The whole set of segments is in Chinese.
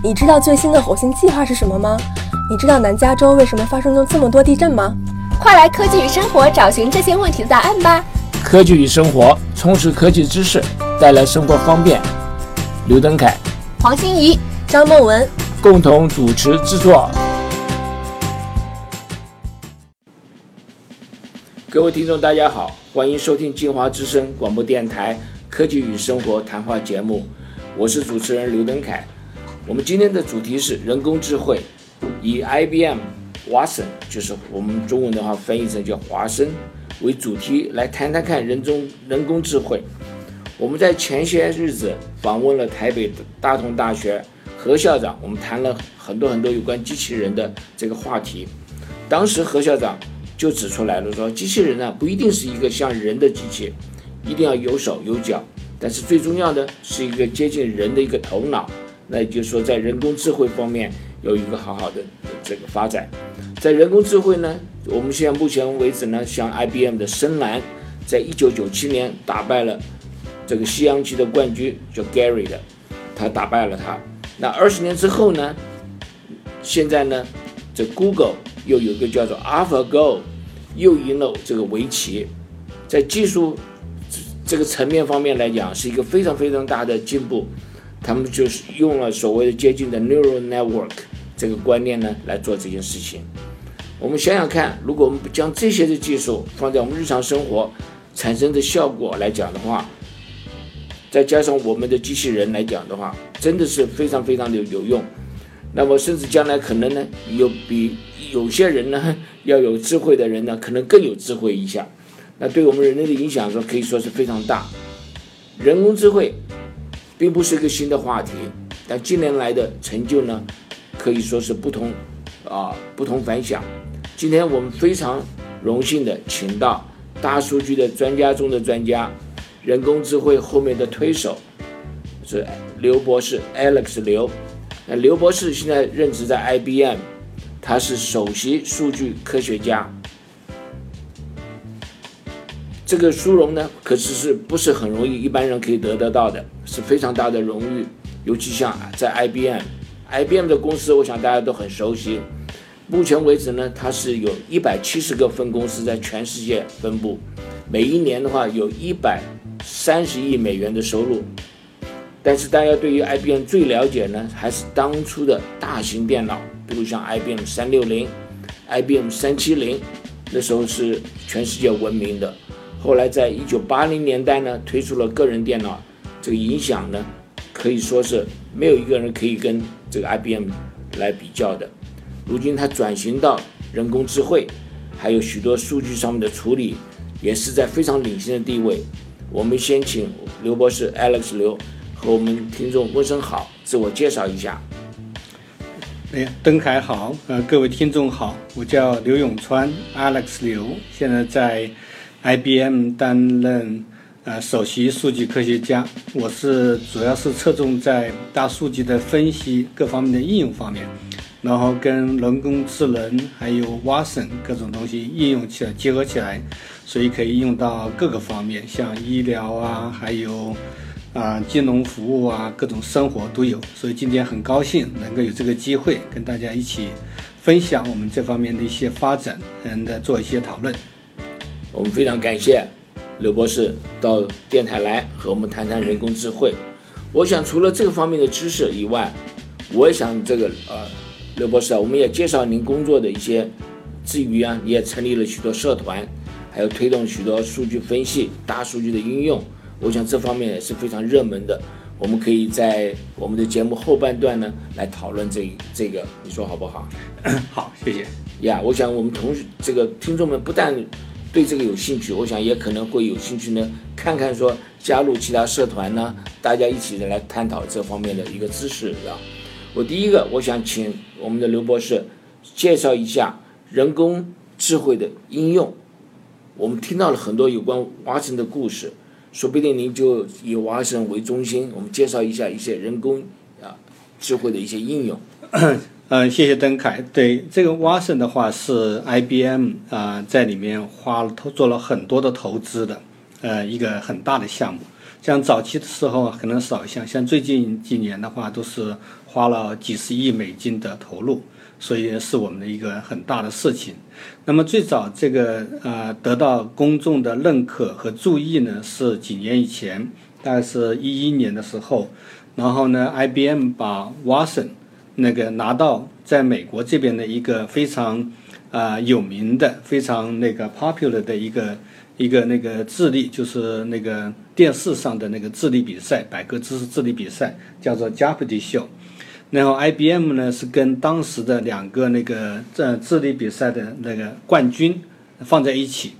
你知道最新的火星计划是什么吗？你知道南加州为什么发生了这么多地震吗？快来科技与生活找寻这些问题的答案吧！科技与生活，充实科技知识，带来生活方便。刘登凯、黄欣怡、张梦文共同主持制作。各位听众，大家好，欢迎收听金华之声广播电台科技与生活谈话节目，我是主持人刘登凯。我们今天的主题是人工智慧，以 IBM Watson，就是我们中文的话翻译成叫华生为主题来谈谈看人中人工智慧。我们在前些日子访问了台北大同大学何校长，我们谈了很多很多有关机器人的这个话题。当时何校长就指出来了，说机器人呢不一定是一个像人的机器，一定要有手有脚，但是最重要的是一个接近人的一个头脑。那也就是说，在人工智慧方面有一个好好的这个发展。在人工智慧呢，我们现在目前为止呢，像 IBM 的深蓝，在一九九七年打败了这个西洋棋的冠军叫 Gary 的，他打败了他。那二十年之后呢，现在呢，这 Google 又有一个叫做 AlphaGo，又赢了这个围棋。在技术这个层面方面来讲，是一个非常非常大的进步。他们就是用了所谓的接近的 neural network 这个观念呢来做这件事情。我们想想看，如果我们将这些的技术放在我们日常生活产生的效果来讲的话，再加上我们的机器人来讲的话，真的是非常非常的有用。那么甚至将来可能呢，有比有些人呢要有智慧的人呢，可能更有智慧一下。那对我们人类的影响说可以说是非常大。人工智慧。并不是一个新的话题，但近年来的成就呢，可以说是不同，啊，不同凡响。今天我们非常荣幸的请到大数据的专家中的专家，人工智慧后面的推手是刘博士 Alex 刘。那刘博士现在任职在 IBM，他是首席数据科学家。这个殊荣呢，可是是不是很容易一般人可以得得到的，是非常大的荣誉。尤其像在 IBM，IBM 的公司，我想大家都很熟悉。目前为止呢，它是有一百七十个分公司在全世界分布，每一年的话有一百三十亿美元的收入。但是大家对于 IBM 最了解呢，还是当初的大型电脑，比如像 IBM 三六零、IBM 三七零，那时候是全世界闻名的。后来，在一九八零年代呢，推出了个人电脑，这个影响呢，可以说是没有一个人可以跟这个 IBM 来比较的。如今，它转型到人工智慧，还有许多数据上面的处理，也是在非常领先的地位。我们先请刘博士 Alex 刘和我们听众问声好，自我介绍一下。哎，登凯好，呃，各位听众好，我叫刘永川，Alex 刘，现在在。IBM 担任呃首席数据科学家，我是主要是侧重在大数据的分析各方面的应用方面，然后跟人工智能还有 Watson 各种东西应用起来结合起来，所以可以用到各个方面，像医疗啊，还有啊金融服务啊，各种生活都有。所以今天很高兴能够有这个机会跟大家一起分享我们这方面的一些发展，嗯，的做一些讨论。我们非常感谢刘博士到电台来和我们谈谈人工智慧。我想除了这个方面的知识以外，我也想这个呃，刘博士啊，我们也介绍您工作的一些之余啊，你也成立了许多社团，还有推动许多数据分析、大数据的应用。我想这方面也是非常热门的。我们可以在我们的节目后半段呢来讨论这这个，你说好不好？好，谢谢。呀，我想我们同这个听众们不但对这个有兴趣，我想也可能会有兴趣呢，看看说加入其他社团呢，大家一起来探讨这方面的一个知识，是吧？我第一个，我想请我们的刘博士介绍一下人工智慧的应用。我们听到了很多有关华生的故事，说不定您就以华生为中心，我们介绍一下一些人工啊智慧的一些应用。嗯，谢谢登凯。对这个 Watson 的话，是 IBM 啊在里面花了投做了很多的投资的，呃，一个很大的项目。像早期的时候可能少一项，像最近几年的话，都是花了几十亿美金的投入，所以是我们的一个很大的事情。那么最早这个呃得到公众的认可和注意呢，是几年以前，大概是一一年的时候，然后呢，IBM 把 Watson 那个拿到在美国这边的一个非常啊、有名的、非常那个 popular 的一个一个那个智力，就是那个电视上的那个智力比赛，百科知识智力比赛，叫做 Jeopardy Show。然后 IBM 呢是跟当时的两个那个这智力比赛的那个冠军放在一起，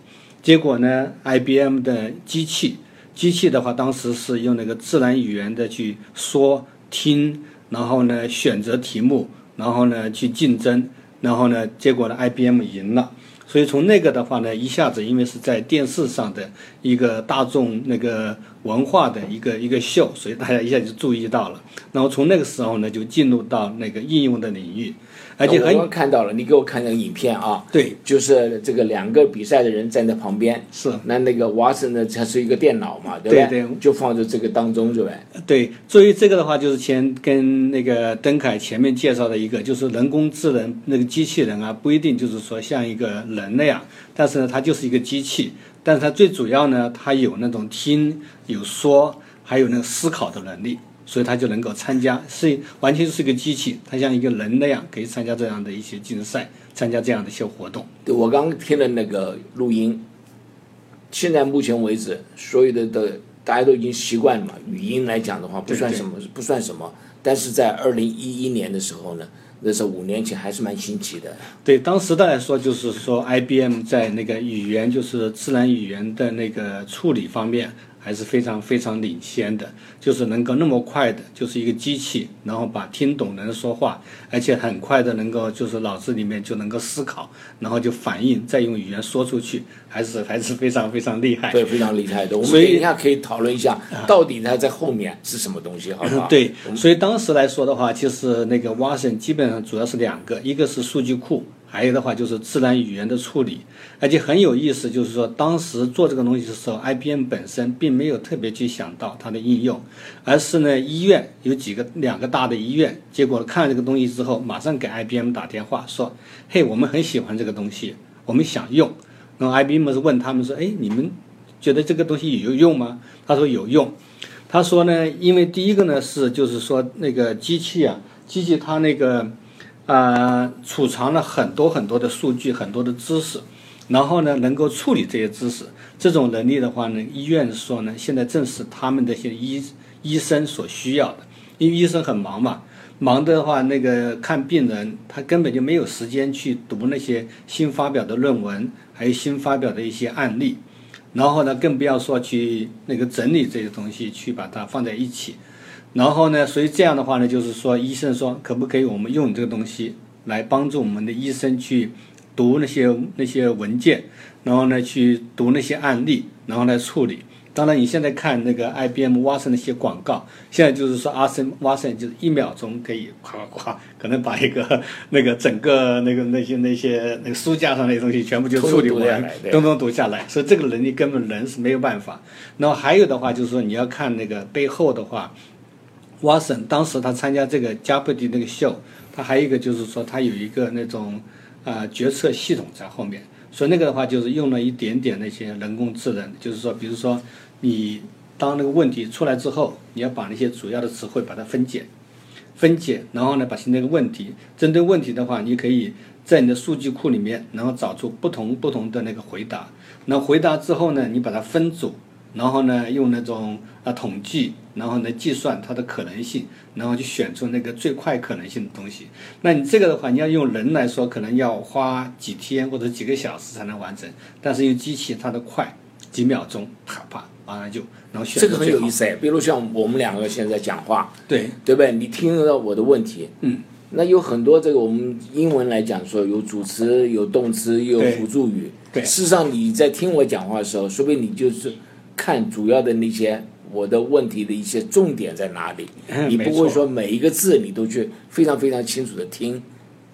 结果呢，IBM 的机器机器的话，当时是用那个自然语言的去说听，然后呢选择题目，然后呢去竞争，然后呢结果呢 IBM 赢了。所以从那个的话呢，一下子因为是在电视上的一个大众那个文化的一个一个秀，所以大家一下就注意到了。然后从那个时候呢，就进入到那个应用的领域，而且我很刚刚看到了，你给我看那个影片啊，对，就是这个两个比赛的人站在旁边，是。那那个 Watson 呢，它是一个电脑嘛，对不对对？就放在这个当中，对不对？对，至于这个的话，就是前跟那个登凯前面介绍的一个，就是人工智能那个机器人啊，不一定就是说像一个人那样，但是呢，它就是一个机器，但是它最主要呢，它有那种听、有说，还有那个思考的能力，所以他就能够参加，是完全是一个机器，它像一个人那样可以参加这样的一些竞赛，参加这样的一些活动。对，我刚刚听了那个录音，现在目前为止，所有的的大家都已经习惯了嘛，语音来讲的话不算什么，不算什么。但是在二零一一年的时候呢，那是五年前，还是蛮新奇的。对当时的来说，就是说 IBM 在那个语言，就是自然语言的那个处理方面，还是非常非常领先的，就是能够那么快的，就是一个机器，然后把听懂人说话，而且很快的能够就是脑子里面就能够思考，然后就反应，再用语言说出去，还是还是非常非常厉害。对，非常厉害的。我们等一下可以讨论一下，到底它在后面是什么东西，好不好？对，所以当时来说的话，其实那个 Watson 基本上主要是两个，一个是数据库，还有的话就是自然语言的处理，而且很有意思，就是说当时做这个东西的时候，IBM 本身并没有特别去想到它的应用，而是呢医院有几个两个大的医院，结果看了这个东西之后，马上给 IBM 打电话说，嘿，我们很喜欢这个东西，我们想用。然后 IBM 是问他们说，哎，你们觉得这个东西有用吗？他说有用。他说呢，因为第一个呢是就是说那个机器啊，机器它那个呃储藏了很多很多的数据，很多的知识，然后呢能够处理这些知识，这种能力的话呢，医院说呢现在正是他们的一些医医生所需要的，因为医生很忙嘛。忙的话，那个看病人，他根本就没有时间去读那些新发表的论文，还有新发表的一些案例。然后呢，更不要说去那个整理这些东西，去把它放在一起。然后呢，所以这样的话呢，就是说，医生说可不可以我们用这个东西来帮助我们的医生去读那些那些文件，然后呢去读那些案例，然后来处理。当然，你现在看那个 IBM Watson 那些广告，现在就是说阿森 Watson 就是一秒钟可以夸夸，可能把一个那个整个那个那些那些那个书架上那些东西全部就处理完通通读下来。所以这个能力根本人是没有办法。然后还有的话就是说，你要看那个背后的话，Watson 当时他参加这个加布迪那个秀，他还有一个就是说他有一个那种啊、决策系统在后面。所以那个的话就是用了一点点那些人工智能，就是说，比如说你当那个问题出来之后，你要把那些主要的词汇把它分解，分解，然后呢，把那个问题，针对问题的话，你可以在你的数据库里面，然后找出不同不同的那个回答。那回答之后呢，你把它分组，然后呢，用那种啊统计，然后呢计算它的可能性，然后去选出那个最快可能性的东西。那你这个的话，你要用人来说，可能要花几天或者几个小时才能完成，但是用机器它的快，几秒钟，啪啪，完了就，然后选这个很有意思哎。比如像我们两个现在讲话，对，对不对？你听得到我的问题，嗯，那有很多这个我们英文来讲说有主词、有动词、有辅助语。对事实上你在听我讲话的时候，说不定你就是看主要的那些我的问题的一些重点在哪里，你不会说每一个字你都去非常非常清楚的听，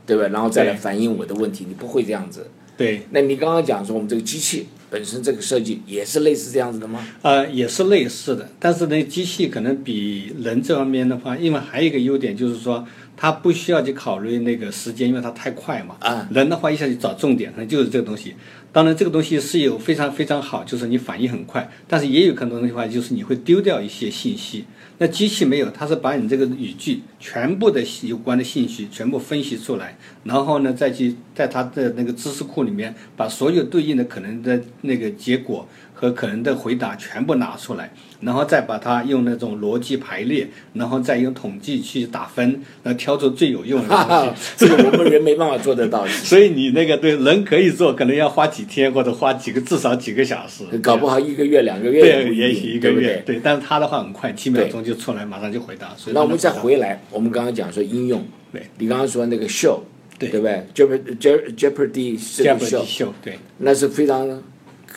对吧？然后再来反映我的问题，你不会这样子。对，那你刚刚讲说我们这个机器本身这个设计也是类似这样子的吗？呃，也是类似的，但是呢，机器可能比人这方面的话，因为还有一个优点就是说，它不需要去考虑那个时间，因为它太快嘛。啊。人的话一下就找重点，可能就是这个东西。当然，这个东西是有非常非常好，就是你反应很快，但是也有可能的话，就是你会丢掉一些信息。那机器没有，它是把你这个语句全部的有关的信息全部分析出来，然后呢，再去在它的那个知识库里面把所有对应的可能的那个结果。和可能的回答全部拿出来，然后再把它用那种逻辑排列，然后再用统计去打分，然后挑出最有用的东西。这个我们人没办法做得到。所以你那个对人可以做，可能要花几天或者花几个至少几个小时，搞不好一个月两个月对，也许一个月对。但是他的话很快，几秒钟就出来，马上就回答。那我们再回来，我们刚刚讲说应用，对，你刚刚说那个 show，对对不对？Jeopardy Jeopardy show，对，那是非常。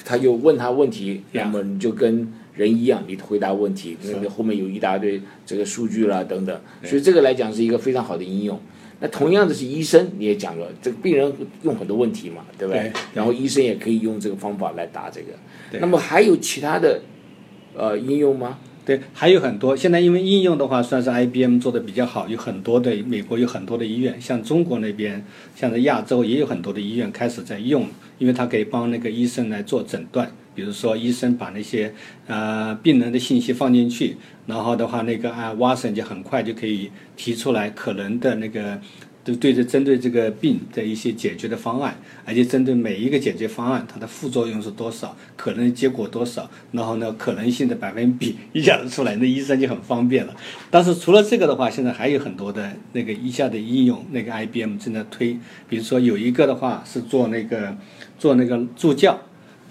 他就问他问题，那么你就跟人一样，你回答问题，那个后面有一大堆这个数据啦等等，所以这个来讲是一个非常好的应用。那同样的是医生，你也讲了，这个病人用很多问题嘛，对不对？然后医生也可以用这个方法来答这个。那么还有其他的呃应用吗？对，还有很多。现在因为应用的话，算是 IBM 做的比较好，有很多的美国有很多的医院，像中国那边，像在亚洲也有很多的医院开始在用，因为它可以帮那个医生来做诊断。比如说，医生把那些呃病人的信息放进去，然后的话，那个啊 Watson 就很快就可以提出来可能的那个。就对着针对这个病的一些解决的方案，而且针对每一个解决方案，它的副作用是多少，可能结果多少，然后呢，可能性的百分比一下子出来，那医生就很方便了。但是除了这个的话，现在还有很多的那个一下的应用，那个 IBM 正在推，比如说有一个的话是做那个做那个助教，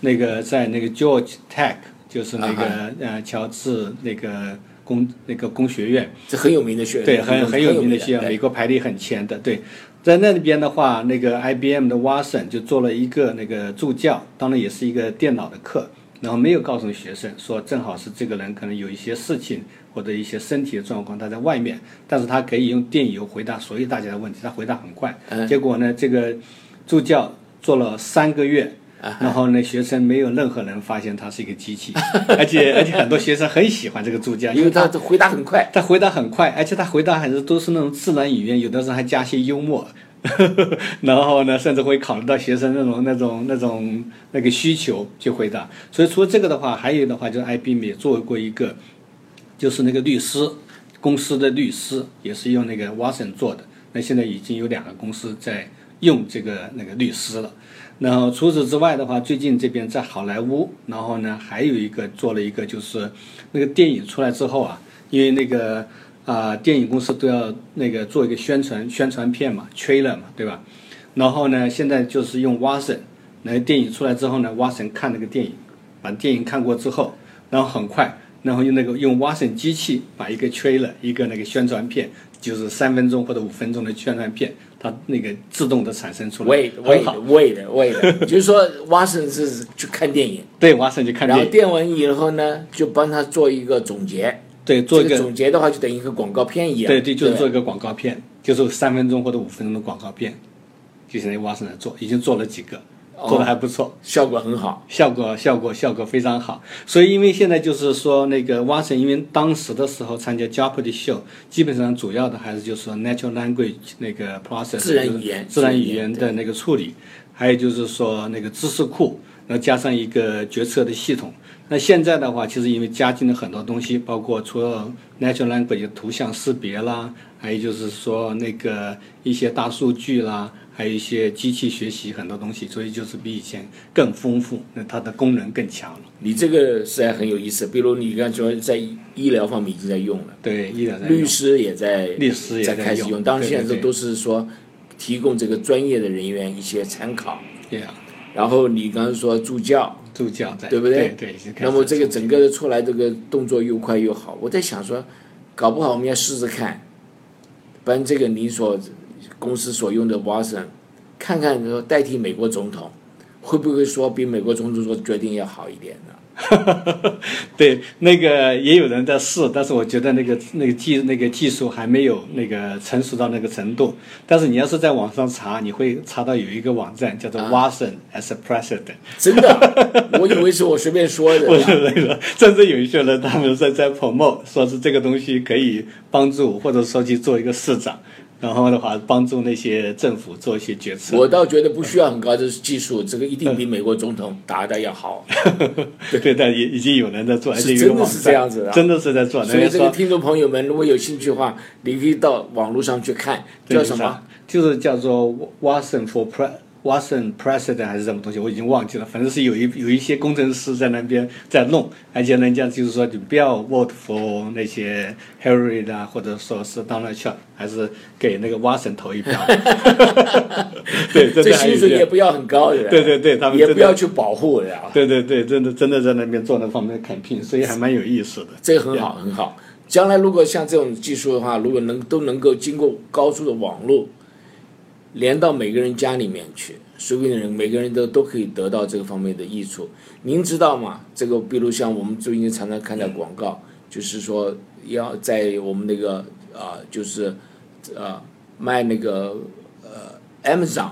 那个在那个 George Tech，就是那个呃乔治那个。工那个工学院，这很有名的学院，对，很很有名的学院，美国排列很前的。对，在那里边的话，那个 IBM 的 Watson 就做了一个那个助教，当然也是一个电脑的课，然后没有告诉学生说，正好是这个人可能有一些事情或者一些身体的状况，他在外面，但是他可以用电邮回答所有大家的问题，他回答很快。结果呢，这个助教做了三个月。然后呢，学生没有任何人发现他是一个机器，而且而且很多学生很喜欢这个助教，因为他回答很快，他回答很快，而且他回答还是都是那种自然语言，有的时候还加些幽默，然后呢，甚至会考虑到学生那种那种那种那个需求去回答。所以除了这个的话，还有的话就是 IBM 也做过一个，就是那个律师公司的律师也是用那个 Watson 做的。那现在已经有两个公司在用这个那个律师了。然后除此之外的话，最近这边在好莱坞，然后呢还有一个做了一个，就是那个电影出来之后啊，因为那个啊电影公司都要那个做一个宣传宣传片嘛，trailer 嘛，对吧？然后呢现在就是用 Watson，那个电影出来之后呢，Watson 看那个电影，把电影看过之后，然后很快，然后用那个用 Watson 机器把一个 trailer 一个那个宣传片，就是三分钟或者五分钟的宣传片。它那个自动的产生出来，喂喂喂的喂的，就是说挖森是去看电影，对，挖森去看电影，然后电完以后呢，就帮他做一个总结，对，做一个总结的话，就等于一个广告片一样，对对，就是做一个广告片，就是三分钟或者五分钟的广告片，就现在挖森来做，已经做了几个。做的还不错，效果很好，效果效果效果非常好。所以因为现在就是说那个 Watson，因为当时的时候参加 Jeopardy show，基本上主要的还是就是说 natural language 那个 process 自然语言自然语言的那个处理，还有就是说那个知识库，然后加上一个决策的系统。那现在的话，其实因为加进了很多东西，包括除了 natural language 图像识别啦，还有就是说那个一些大数据啦。还有一些机器学习很多东西，所以就是比以前更丰富，那它的功能更强了。你这个实在很有意思，比如你刚才说在医疗方面已经在用了，对，医疗律师也在律师也在开始用，当然现在都是说提供这个专业的人员一些参考。对啊。然后你刚才说助教，助教在对不对？对。那么这个整个的出来，这个动作又快又好。我在想说，搞不好我们要试试看，不然这个你所。公司所用的 Watson，看看说代替美国总统，会不会说比美国总统做决定要好一点呢？对，那个也有人在试，但是我觉得那个那个技那个技术还没有那个成熟到那个程度。但是你要是在网上查，你会查到有一个网站叫做 Watson as a President。真的，我以为是我随便说的。不是那个，甚至有一些人他们在在 promote，说是这个东西可以帮助，或者说去做一个市长。然后的话，帮助那些政府做一些决策。我倒觉得不需要很高的技术，这个一定比美国总统答的要好。对 对，但已已经有人在做，而且真的是这样子的，真的是在做。所以这个听众朋友们，如果有兴趣的话，你可以到网络上去看，叫什么？就是叫做 Watson for Pre。Watson President 还是什么东西，我已经忘记了。反正是有一有一些工程师在那边在弄，而且人家就是说，你不要 vote for 那些 Hillary 啊，或者说是 Donald Trump，还是给那个 Watson 投一票。对，这薪水也不要很高的。对对对，他们也不要去保护的。对对对，真的真的在那边做那方面的 campaign，所以还蛮有意思的。这个很好很好。将来如果像这种技术的话，如果能都能够经过高速的网络。连到每个人家里面去，随便的人，每个人都都可以得到这个方面的益处。您知道吗？这个，比如像我们最近常常看到广告，就是说要在我们那个啊，就是啊卖那个呃 Amazon，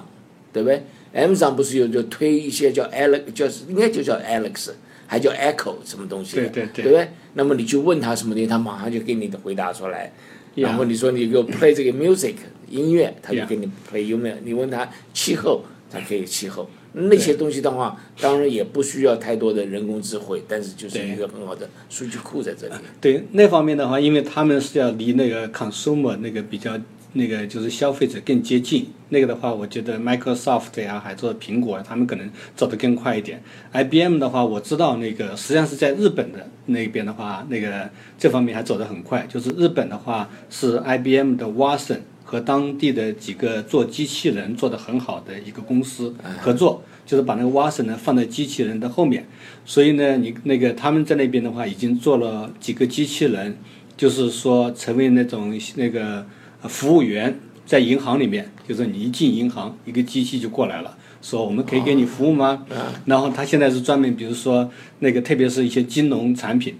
对不对？Amazon 不是有就推一些叫 Alex，叫应该就叫 Alex，还叫 Echo 什么东西？对对对，对不对？那么你去问他什么东西，他马上就给你的回答出来。然后你说你给我 play 这个 music 音乐，他就给你 play 有没有？你问他气候，他可以气候。那些东西的话，当然也不需要太多的人工智慧，但是就是一个很好的数据库在这里。对那方面的话，因为他们是要离那个 consumer 那个比较。那个就是消费者更接近，那个的话，我觉得 Microsoft 呀，还做苹果，他们可能走得更快一点。IBM 的话，我知道那个实际上是在日本的那边的话，那个这方面还走得很快。就是日本的话，是 IBM 的 Watson 和当地的几个做机器人做得很好的一个公司合作，就是把那个 Watson 呢放在机器人的后面。所以呢，你那个他们在那边的话，已经做了几个机器人，就是说成为那种那个。服务员在银行里面，就是你一进银行，一个机器就过来了，说我们可以给你服务吗？然后他现在是专门，比如说那个，特别是一些金融产品，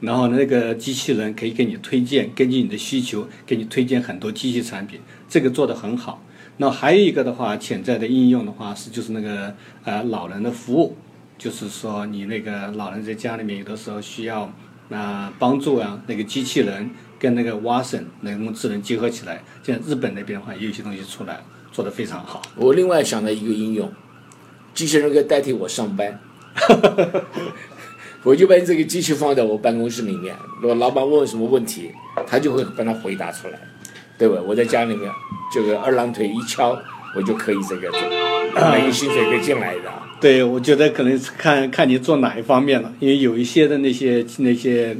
然后那个机器人可以给你推荐，根据你的需求给你推荐很多机器产品，这个做得很好。那还有一个的话，潜在的应用的话是就是那个呃老人的服务，就是说你那个老人在家里面有的时候需要啊帮助啊，那个机器人。跟那个 Watson 人工智能结合起来，像日本那边的话，也有些东西出来，做得非常好。我另外想到一个应用，机器人可以代替我上班，我就把这个机器放在我办公室里面，如果老板问什么问题，他就会帮他回答出来，对吧？我在家里面，这个二郎腿一敲，我就可以这个，每个薪水可以进来的。对，我觉得可能是看看你做哪一方面了，因为有一些的那些那些。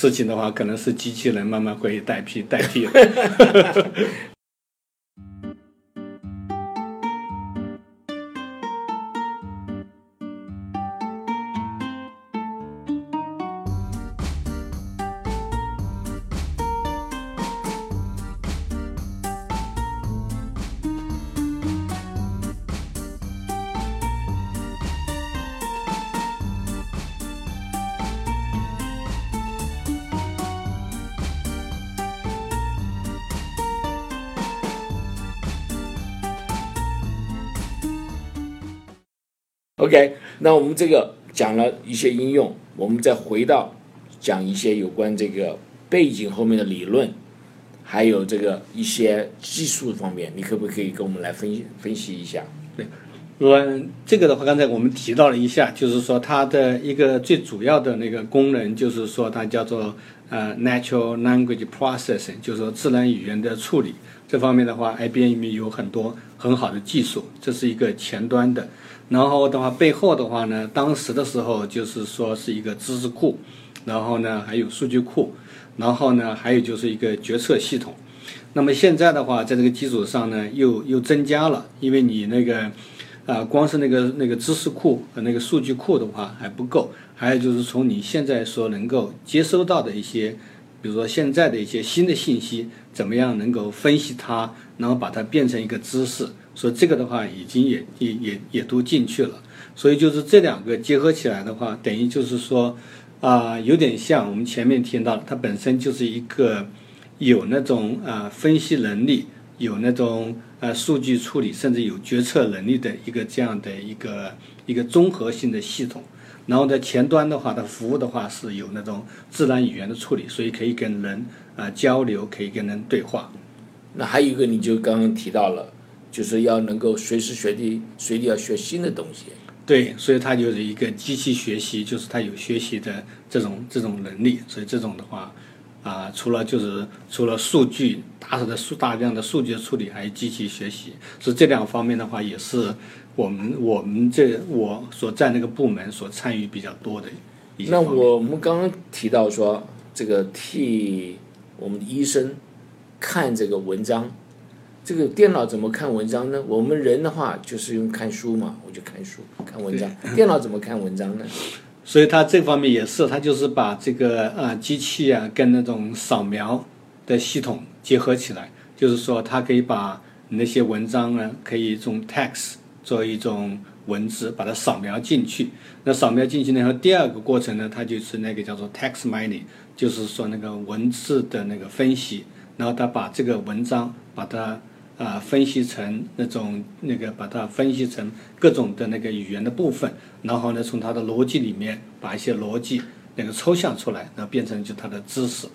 事情的话，可能是机器人慢慢会代替代替。OK，那我们这个讲了一些应用，我们再回到讲一些有关这个背景后面的理论，还有这个一些技术方面，你可不可以跟我们来分分析一下？对，嗯，这个的话，刚才我们提到了一下，就是说它的一个最主要的那个功能，就是说它叫做呃 natural language processing，就是说自然语言的处理。这方面的话，IBM 里面有很多很好的技术，这是一个前端的。然后的话，背后的话呢，当时的时候就是说是一个知识库，然后呢还有数据库，然后呢还有就是一个决策系统。那么现在的话，在这个基础上呢，又又增加了，因为你那个啊，光是那个那个知识库和那个数据库的话还不够，还有就是从你现在所能够接收到的一些，比如说现在的一些新的信息，怎么样能够分析它，然后把它变成一个知识。所以这个的话已经也也也也都进去了。所以就是这两个结合起来的话，等于就是说，啊，有点像我们前面听到，它本身就是一个有那种啊分析能力，有那种呃数据处理，甚至有决策能力的一个这样的一个一个综合性的系统。然后在前端的话，它服务的话是有那种自然语言的处理，所以可以跟人啊交流，可以跟人对话。那还有一个，你就刚刚提到了，就是要能够随时随地随地要学新的东西。对，所以它就是一个机器学习，就是它有学习的这种这种能力。所以这种的话，啊，除了就是除了数据大的数大量的数据的处理，还有机器学习，所以这两方面的话，也是我们我们这我所在那个部门所参与比较多的一些那。我们刚刚提到说，这个替我们的医生看这个文章，这个电脑怎么看文章呢？我们人的话就是用看书嘛，我就看书看文章。电脑怎么看文章呢？所以它这方面也是，它就是把这个啊机器啊跟那种扫描的系统结合起来，就是说它可以把那些文章呢，可以从 text 作为一种文字，把它扫描进去。那扫描进去呢，然后第二个过程呢，它就是那个叫做 text mining，就是说那个文字的那个分析，然后它把这个文章把它啊、分析成那种那个把它分析成各种的那个语言的部分，然后呢从它的逻辑里面把一些逻辑那个抽象出来，然后变成就它的知识。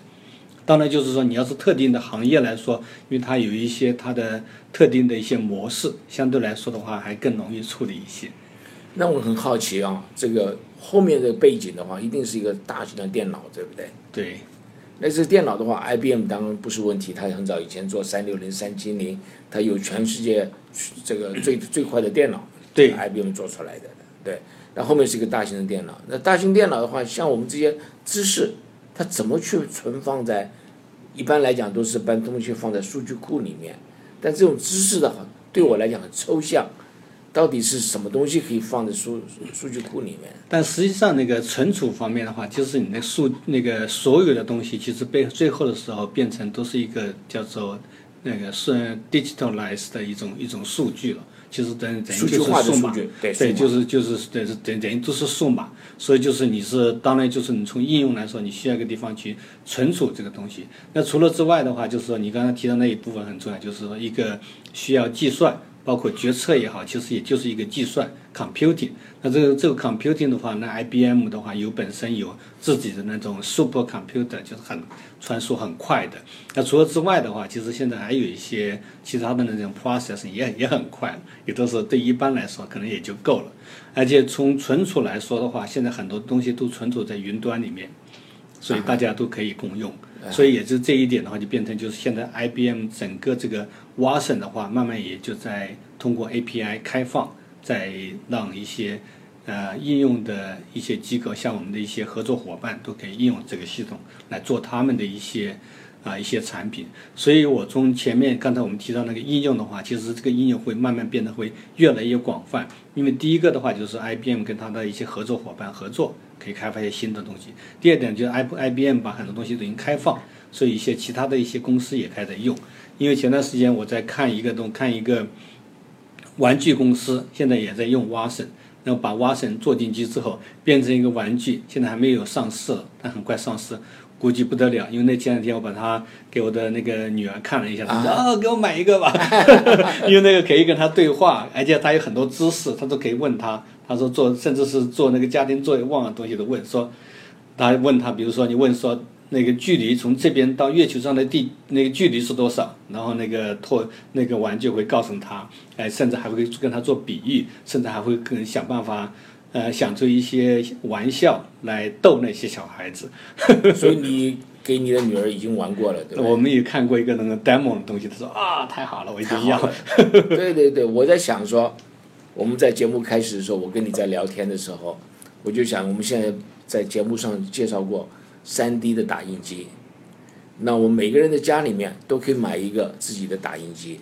当然就是说你要是特定的行业来说，因为它有一些它的特定的一些模式，相对来说的话还更容易处理一些。那我很好奇啊，这个后面的背景的话，一定是一个大型的电脑，对不对？对，那这电脑的话，IBM 当然不是问题，它很早以前做三六零、三七零，它有全世界这个最最快的电脑，对，IBM 做出来的，对。那后面是一个大型的电脑，那大型电脑的话，像我们这些知识，它怎么去存放在？一般来讲都是把东西放在数据库里面，但这种知识的话，对我来讲很抽象，到底是什么东西可以放在数数据库里面？但实际上那个存储方面的话，就是你那数那个所有的东西，其实被最后的时候变成都是一个叫做那个是 digitalized 的一种一种数据了。其实等等于就是数码，对就是就是等等等于都是数码，所以就是你是当然就是你从应用来说，你需要一个地方去存储这个东西。那除了之外的话，就是说你刚才提到那一部分很重要，就是说一个需要计算，包括决策也好，其实也就是一个计算 computing。那这个这个 computing 的话，那 IBM 的话有本身有自己的那种 super computer，就是很传输很快的。那除了之外的话，其实现在还有一些其他的那种 process 也也很快，也都是对一般来说可能也就够了。而且从存储来说的话，现在很多东西都存储在云端里面，所以大家都可以共用。所以也就这一点的话，就变成就是现在 IBM 整个这个 Watson 的话，慢慢也就在通过 API 开放，在让一些呃应用的一些机构，像我们的一些合作伙伴，都可以应用这个系统来做他们的一些啊、一些产品。所以我从前面刚才我们提到那个应用的话，其实这个应用会慢慢变得会越来越广泛。因为第一个的话就是 IBM 跟它的一些合作伙伴合作，可以开发一些新的东西。第二点就是 IBM 把很多东西都已经开放，所以一些其他的一些公司也开始用。因为前段时间我在看一个东看一个玩具公司，现在也在用 Watson，然后把 Watson 做进去之后变成一个玩具，现在还没有上市，但很快上市。估计不得了，因为那前两天我把它给我的那个女儿看了一下，她说：“哦，给我买一个吧。” 因为那个可以跟她对话，而且她有很多知识，她都可以问她。她说做，甚至是做那个家庭作业忘了东西都问。说，她问她，比如说你问说那个距离从这边到月球上的地那个距离是多少，然后那个拓那个玩具会告诉她，哎，甚至还会跟她做比喻，甚至还会跟想办法。呃，想出一些玩笑来逗那些小孩子。所以你给你的女儿已经玩过了，对吧？我们也看过一个那个 demo 的东西，他说啊，太好了，我一定要。对对对，我在想说，我们在节目开始的时候，我跟你在聊天的时候，我就想，我们现在在节目上介绍过三 D 的打印机，那我们每个人的家里面都可以买一个自己的打印机，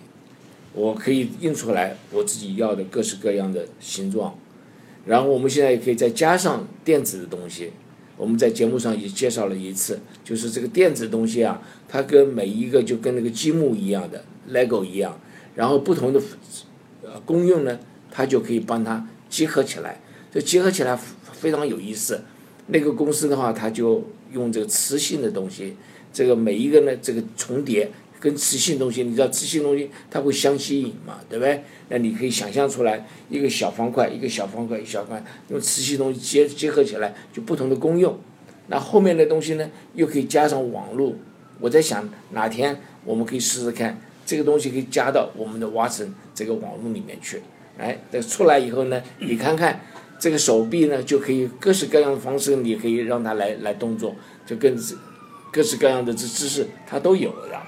我可以印出来我自己要的各式各样的形状。然后我们现在也可以再加上电子的东西，我们在节目上也介绍了一次，就是这个电子东西啊，它跟每一个就跟那个积木一样的 LEGO 一样，然后不同的呃功用呢，它就可以帮它结合起来。这结合起来非常有意思。那个公司的话，它就用这个磁性的东西，这个每一个呢，这个重叠跟磁性东西，你知道磁性东西它会相吸引嘛，对不对？那你可以想象出来，一个小方块，一个小方块，一小块，用磁性东西结结合起来，就不同的功用。那后面的东西呢，又可以加上网络。我在想哪天我们可以试试看，这个东西可以加到我们的蛙身这个网络里面去。哎，等出来以后呢，你看看这个手臂呢，就可以各式各样的方式，你可以让它来来动作，就跟各式各样的姿姿势它都有了。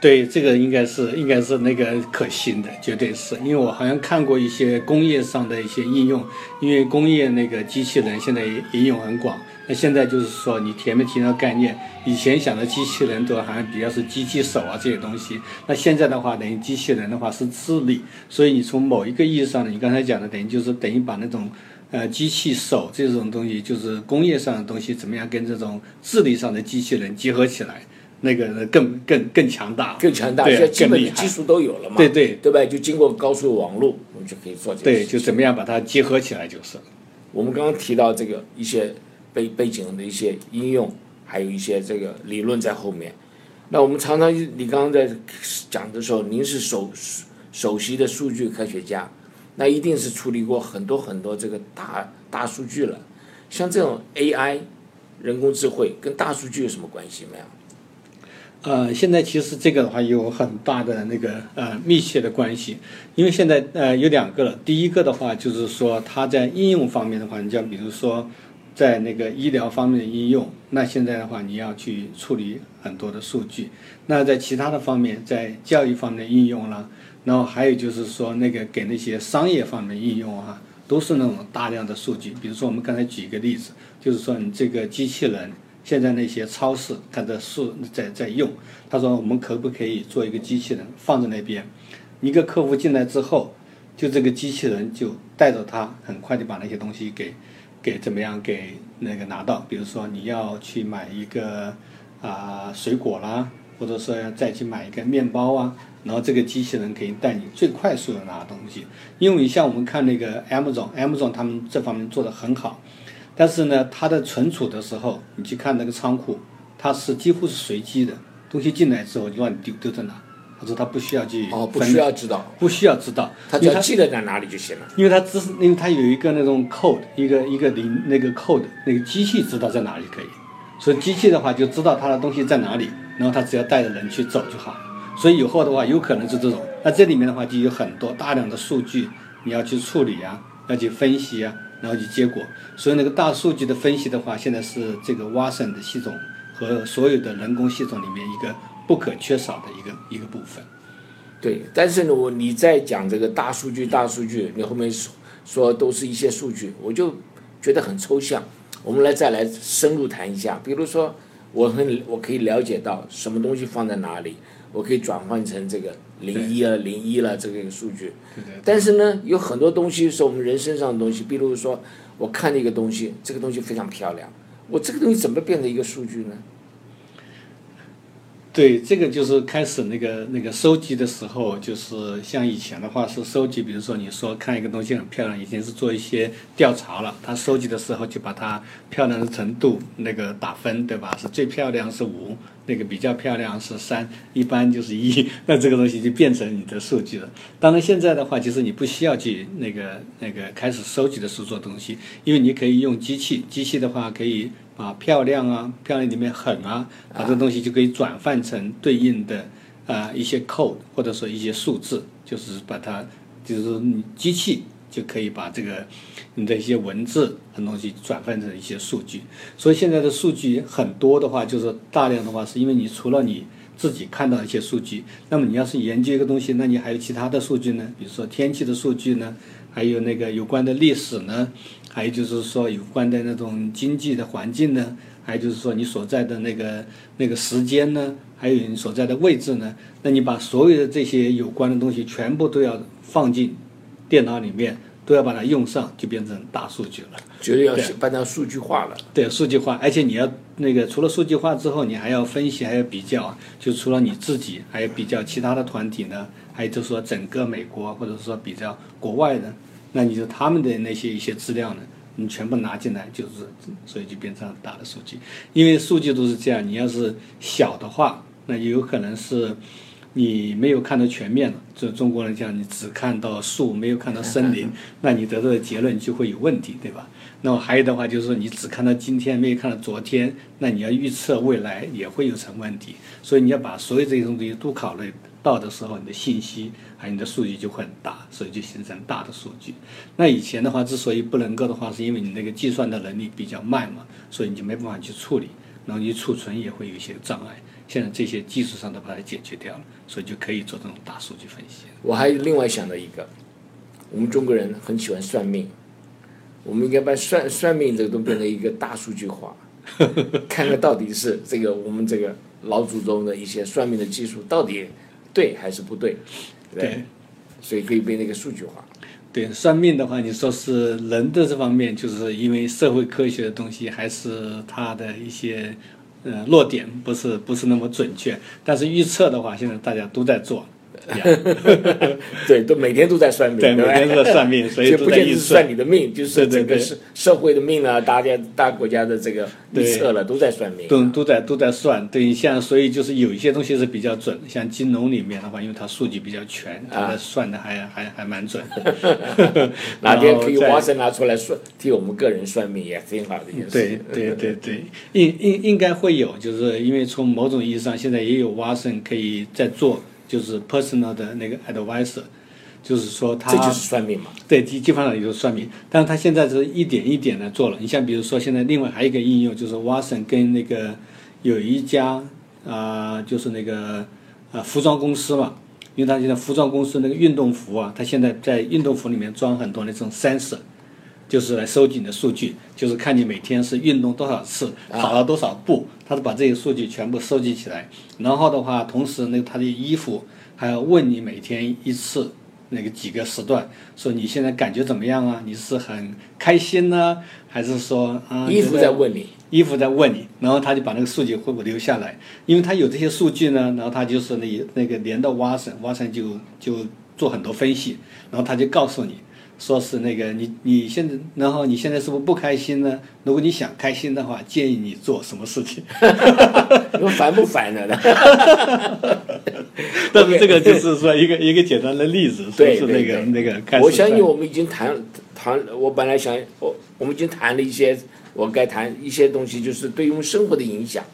对，这个应该是应该是那个可行的，绝对是因为我好像看过一些工业上的一些应用，因为工业那个机器人现在应用很广。那现在就是说，你前面提到概念，以前想的机器人都好像比较是机器手啊这些东西，那现在的话等于机器人的话是智力，所以你从某一个意义上呢，你刚才讲的等于就是等于把那种呃机器手这种东西，就是工业上的东西，怎么样跟这种智力上的机器人结合起来？那个更更更强大，更强大，现在基本的技术都有了嘛？对对，对吧？就经过高速网络，我们就可以做这个。对，就怎么样把它结合起来就是。我们刚刚提到这个一些背背景的一些应用，还有一些这个理论在后面。那我们常常，你刚刚在讲的时候，您是首首席的数据科学家，那一定是处理过很多很多这个大大数据了。像这种 AI 人工智慧跟大数据有什么关系没有？呃，现在其实这个的话有很大的那个呃密切的关系，因为现在呃有两个了。第一个的话就是说它在应用方面的话，你像比如说在那个医疗方面的应用，那现在的话你要去处理很多的数据。那在其他的方面，在教育方面的应用啦，然后还有就是说那个给那些商业方面应用啊，都是那种大量的数据。比如说我们刚才举一个例子，就是说你这个机器人。现在那些超市看着是在在用，他说我们可不可以做一个机器人放在那边，一个客户进来之后，就这个机器人就带着他很快的把那些东西给给怎么样给那个拿到，比如说你要去买一个啊水果啦，或者说要再去买一个面包啊，然后这个机器人可以带你最快速的拿东西，因为像我们看那个 Amazon，Amazon 他们这方面做的很好。但是呢，它的存储的时候，你去看那个仓库，它是几乎是随机的，东西进来之后就让你丢丢在哪。他说他不需要去哦，不需要知道，不需要知道，他只要记得在哪里就行了。因为他知，因为他有一个那种 code，一个一个零那个 code，那个机器知道在哪里可以，所以机器的话就知道他的东西在哪里，然后他只要带着人去走就好。所以以后的话有可能是这种，那这里面的话就有很多大量的数据你要去处理啊，要去分析啊。然后就结果，所以那个大数据的分析的话，现在是这个 Watson 的系统和所有的人工系统里面一个不可缺少的一个一个部分。对，但是呢，我你在讲这个大数据，大数据，你后面说说都是一些数据，我就觉得很抽象。我们来再来深入谈一下，比如说，我很我可以了解到什么东西放在哪里。我可以转换成这个零一啊零一了这个数据，但是呢，有很多东西是我们人身上的东西，比如说我看一个东西，这个东西非常漂亮，我这个东西怎么变成一个数据呢？对，这个就是开始那个那个收集的时候，就是像以前的话是收集，比如说你说看一个东西很漂亮，以前是做一些调查了，他收集的时候就把它漂亮的程度那个打分，对吧？是最漂亮是五。那个比较漂亮是三，一般就是一，那这个东西就变成你的数据了。当然现在的话，其实你不需要去那个那个开始收集的数做东西，因为你可以用机器，机器的话可以把漂亮啊、漂亮里面狠啊，把这东西就可以转换成对应的啊一些 code 或者说一些数字，就是把它就是机器。就可以把这个你的一些文字很东西转换成一些数据，所以现在的数据很多的话，就是大量的话，是因为你除了你自己看到一些数据，那么你要是研究一个东西，那你还有其他的数据呢？比如说天气的数据呢，还有那个有关的历史呢，还有就是说有关的那种经济的环境呢，还有就是说你所在的那个那个时间呢，还有你所在的位置呢，那你把所有的这些有关的东西全部都要放进。电脑里面都要把它用上，就变成大数据了。绝对要把它数据化了。对，数据化，而且你要那个除了数据化之后，你还要分析，还要比较。就除了你自己，还要比较其他的团体呢，还还有就是说整个美国或者说比较国外的，那你就他们的那些一些资料呢，你全部拿进来，就是所以就变成大的数据。因为数据都是这样，你要是小的话，那有可能是你没有看到全面了。就中国人讲，你只看到树，没有看到森林，那你得到的结论就会有问题，对吧？那么还有的话就是说，你只看到今天，没有看到昨天，那你要预测未来也会有成问题。所以你要把所有这些东西都考虑到的时候，你的信息还有你的数据就会很大，所以就形成大的数据。那以前的话，之所以不能够的话，是因为你那个计算的能力比较慢嘛，所以你就没办法去处理，然后你储存也会有一些障碍。现在这些技术上都把它解决掉了，所以就可以做这种大数据分析。我还另外想到一个，我们中国人很喜欢算命，我们应该把算算命这个都变成一个大数据化，看看到底是这个我们这个老祖宗的一些算命的技术到底对还是不对，对，对所以可以变成一个数据化。对，算命的话，你说是人的这方面，就是因为社会科学的东西，还是它的一些呃落点不是不是那么准确。但是预测的话，现在大家都在做，对，都每天都在算命，对，对每天都在算命，所以 就不都在预测见得是算。你的命，就是整个社社会的命啊，大家大国家的这个预测了，都在算命。都都在都在算，对，像所以就是有一些东西是比较准，像金融里面的话，因为它数据比较全，它的算的还还还蛮准。哪天可以挖神拿出来算，替我们个人算命也挺好的一件事。对对对对，应应应该会有，就是因为从某种意义上，现在也有蛙声可以在做，就是 personal 的那个 advisor，就是说他这就是算命嘛。对基基本上也就是算命，但是他现在是一点一点的做了。你像比如说现在另外还有一个应用，就是 Watson 跟那个有一家啊、就是那个啊、服装公司嘛，因为他现在服装公司那个运动服啊，他现在在运动服里面装很多那种 sensor。就是来收集你的数据，就是看你每天是运动多少次，跑了多少步，他是把这些数据全部收集起来。然后的话，同时那个他的衣服还要问你每天一次，那个几个时段，说你现在感觉怎么样啊？你是很开心呢，还是说啊？衣服在问你，衣服在问你，然后他就把那个数据会不会留下来？因为他有这些数据呢，然后他就是那那个连到蛙神，蛙神就就做很多分析，然后他就告诉你，说是那个你你现在，然后你现在是不是不开心呢？如果你想开心的话，建议你做什么事情？你 说烦不烦的呢？但是这个就是说一个一个简单的例子，说对是那个那个我相信我们已经谈谈，我本来想我我们已经谈了一些，我该谈一些东西，就是对于我们生活的影响，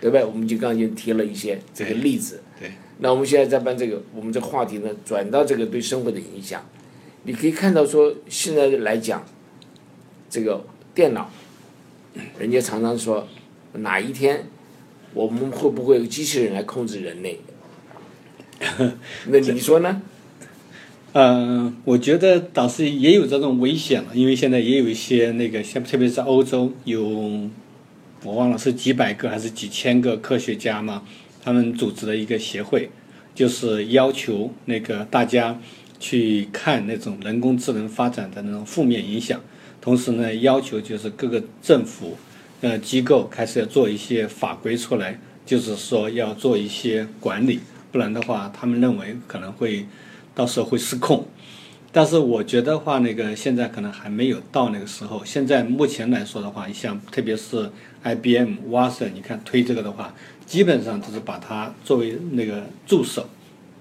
对不对？我们就刚刚已经提了一些这个例子。对那我们现在在办这个我们这个话题呢转到这个对生活的影响，你可以看到说现在来讲，这个电脑，人家常常说哪一天我们会不会有机器人来控制人类？那你说呢？呃，我觉得倒是也有这种危险了，因为现在也有一些那个，像特别是欧洲有，我忘了是几百个还是几千个科学家嘛，他们组织了一个协会，就是要求那个大家去看那种人工智能发展的那种负面影响，同时呢，要求就是各个政府呃机构开始要做一些法规出来，就是说要做一些管理，不然的话，他们认为可能会到时候会失控。但是我觉得话，那个现在可能还没有到那个时候。现在目前来说的话，像特别是 IBM、蛙声，你看推这个的话，基本上就是把它作为那个助手，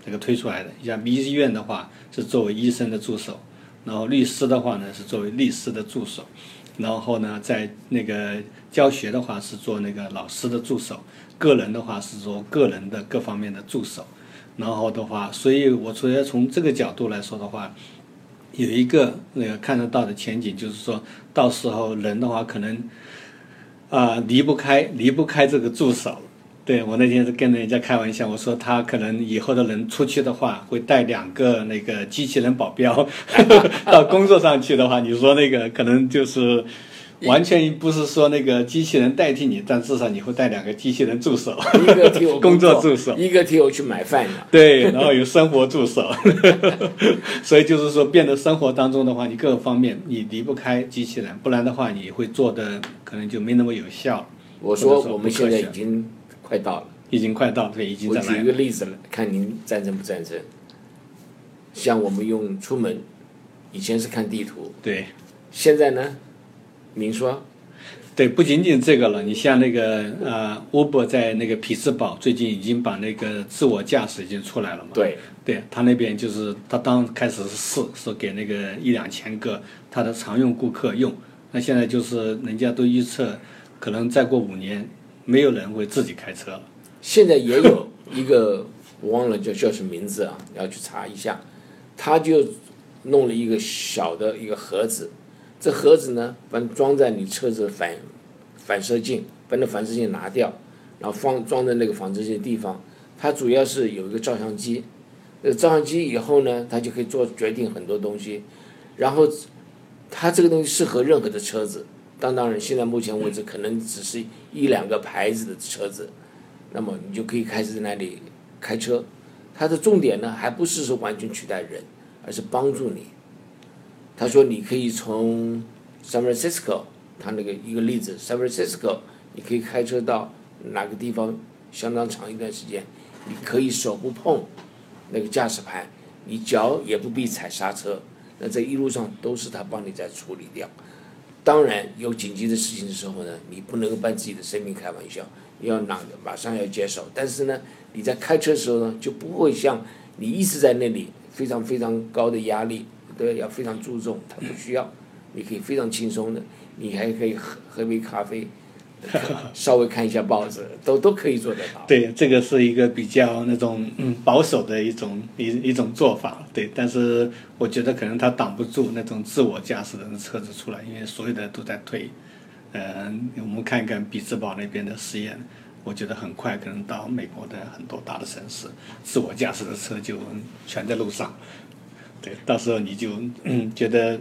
这个推出来的。像医院的话是作为医生的助手，然后律师的话呢是作为律师的助手，然后呢在那个教学的话是做那个老师的助手，个人的话是做个人的各方面的助手。然后的话，所以我觉得从这个角度来说的话，有一个那个看得到的前景，就是说到时候人的话可能啊、离不开离不开这个助手。对我那天是跟人家开玩笑，我说他可能以后的人出去的话，会带两个那个机器人保镖 到工作上去的话，你说那个可能就是完全不是说那个机器人代替你，但至少你会带两个机器人助手，一个替我 工作作助手。一个替我去买饭的。对，然后有生活助手，所以就是说，变得生活当中的话，你各个方面你离不开机器人，不然的话，你会做的可能就没那么有效。我说说我们现在已经快到了。已经快到了，对，已经我举一。个例子了，看您赞成不赞成？像我们用出门，以前是看地图，对现在呢，您说对，不仅仅这个了，你像那个呃，Uber 在那个匹兹堡最近已经把那个自我驾驶已经出来了嘛？对，对他那边就是他当开始是试，是给那个一两千个他的常用顾客用，那现在就是人家都预测，可能再过五年，没有人会自己开车了。现在也有一个我忘了叫叫什么名字啊，要去查一下，他就弄了一个小的一个盒子，这盒子呢，把装在你车子反反射镜，把那反射镜拿掉，然后放装在那个反射镜的地方，它主要是有一个照相机，那照相机以后呢，它就可以做决定很多东西，然后它这个东西适合任何的车子，当当然现在目前为止可能只是一两个牌子的车子。那么你就可以开始在那里开车，它的重点呢，还不是说完全取代人，而是帮助你。他说你可以从 San Francisco，他那个一个例子，San Francisco，你可以开车到哪个地方相当长一段时间，你可以手不碰那个驾驶盘，你脚也不必踩刹车，那这一路上都是他帮你在处理掉。当然有紧急的事情的时候呢，你不能够把自己的生命开玩笑，要拿马上要接手。但是呢，你在开车的时候呢，就不会像你一直在那里非常非常高的压力，对，要非常注重，他不需要，你可以非常轻松的，你还可以喝喝杯咖啡，稍微看一下报纸，都都可以做得到。对，这个是一个比较那种嗯保守的一种一一种做法，对。但是我觉得可能它挡不住那种自我驾驶的车子出来，因为所有的都在推。呃，我们看一看比兹堡那边的实验，我觉得很快可能到美国的很多大的城市，自我驾驶的车就全在路上。对，到时候你就嗯觉得。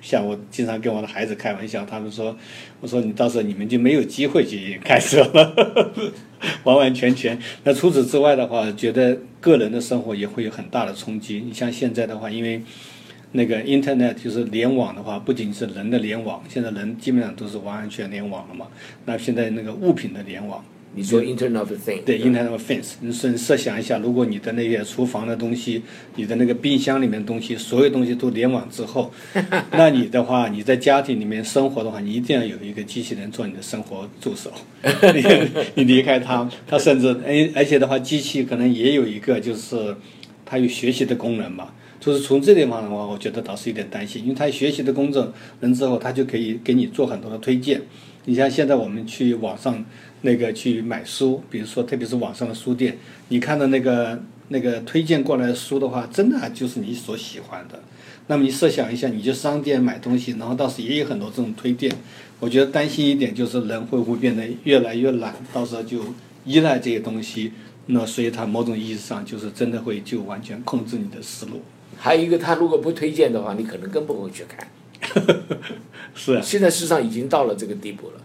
像我经常跟我的孩子开玩笑，他们说：“我说你到时候你们就没有机会去 开车了，完完全全。那除此之外的话，觉得个人的生活也会有很大的冲击。你像现在的话，因为那个 Internet 就是联网的话，不仅是人的联网，现在人基本上都是完完全联网了嘛。那现在那个物品的联网。”你说 Internet of Things，对 Internet of Things，你设设想一下，如果你的那些厨房的东西，你的那个冰箱里面东西，所有东西都联网之后，那你的话，你在家庭里面生活的话，你一定要有一个机器人做你的生活助手。你 你离开它，它甚至而而且的话，机器可能也有一个就是它有学习的功能嘛。就是从这地方的话，我觉得倒是有点担心，因为它学习的工作人之后，它就可以给你做很多的推荐。你像现在我们去网上。那个去买书，比如说特别是网上的书店，你看到那个那个推荐过来的书的话，真的就是你所喜欢的。那么你设想一下，你去商店买东西，然后到时也有很多这种推荐。我觉得担心一点就是人会不会变得越来越懒，到时候就依赖这些东西。那所以它某种意义上就是真的会就完全控制你的思路。还有一个，他如果不推荐的话，你可能更不会去看。是啊。现在市场已经到了这个地步了。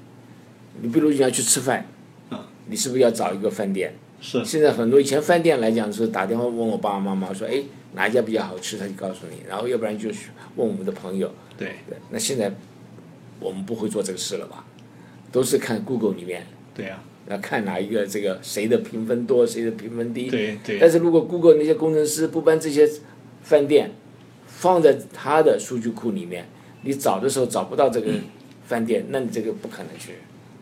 你比如你要去吃饭，啊，你是不是要找一个饭店？是。现在很多以前饭店来讲是打电话问我爸爸妈妈说，哎，哪一家比较好吃，他就告诉你。然后要不然就是问我们的朋友。对。对。那现在我们不会做这个事了吧？都是看 Google 里面。对呀。那看哪一个这个谁的评分多，谁的评分低。对对。但是如果 Google 那些工程师不搬这些饭店放在他的数据库里面，你找的时候找不到这个饭店，那你这个不可能去。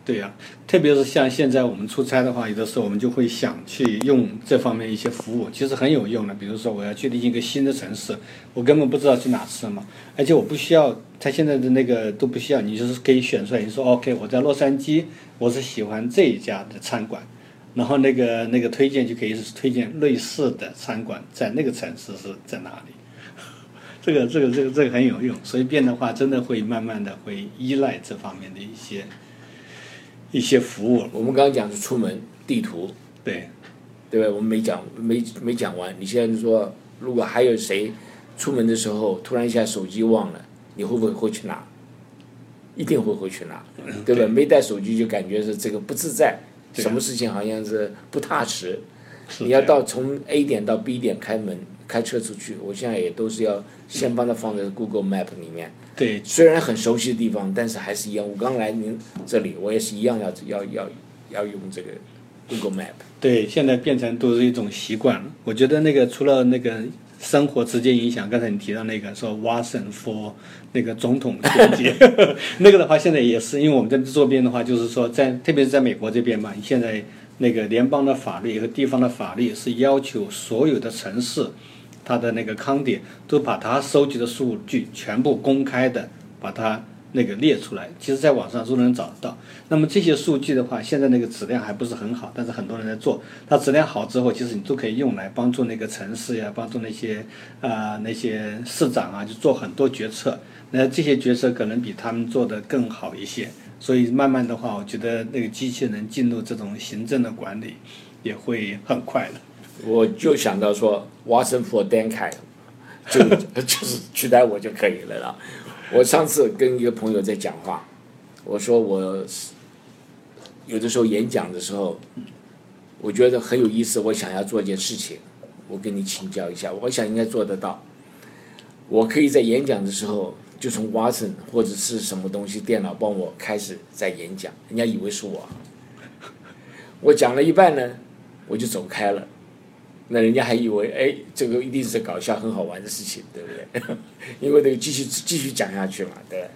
对呀，特别是像现在我们出差的话，有的时候我们就会想去用这方面一些服务，其实很有用的。比如说我要去另一个新的城市，我根本不知道去哪吃嘛，而且我不需要，他现在的那个都不需要，你就是可以选出来，你说 OK，我在洛杉矶，我是喜欢这一家的餐馆，然后那个那个推荐就可以推荐类似的餐馆在那个城市是在哪里，这个这个这个这个很有用，所以变的话真的会慢慢的会依赖这方面的一些。一些服务，我们刚刚讲是出门地图，对，对吧？我们没讲没没讲完。你现在说，如果还有谁出门的时候突然一下手机忘了，你会不会会去拿？一定会回去拿，对吧？没带手机就感觉是这个不自在，什么事情好像是不踏实。你要到从 A 点到 B 点开门开车出去，我现在也都是要先帮他放在 Google Map 里面。对，虽然很熟悉的地方，但是还是一样。我刚来您这里，我也是一样要要要要用这个 Google Map。对，现在变成都是一种习惯了。我觉得那个除了那个生活直接影响。刚才你提到那个说 Watson for 那个总统选举，那个的话现在也是，因为我们在这边的话，就是说在特别是在美国这边嘛，现在那个联邦的法律和地方的法律是要求所有的城市，他的那个康点都把他收集的数据全部公开的把它。那个列出来，其实在网上都能找得到。那么这些数据的话，现在那个质量还不是很好，但是很多人在做。它质量好之后，其实你都可以用来帮助那个城市呀，帮助那些啊那些市长啊，就做很多决策。那这些决策可能比他们做的更好一些。所以慢慢的话，我觉得那个机器人进入这种行政的管理也会很快的。我就想到说，挖生佛单凯，就 就是取代我就可以了啦。我上次跟一个朋友在讲话，我说我有的时候演讲的时候，我觉得很有意思，我想要做一件事情，我跟你请教一下，我想应该做得到。我可以在演讲的时候就从 Watson 或者是什么东西电脑帮我开始在演讲，人家以为是我，我讲了一半呢，我就走开了。那人家还以为，哎，这个一定是搞笑、很好玩的事情，对不对？因为这个继续继续讲下去嘛，对。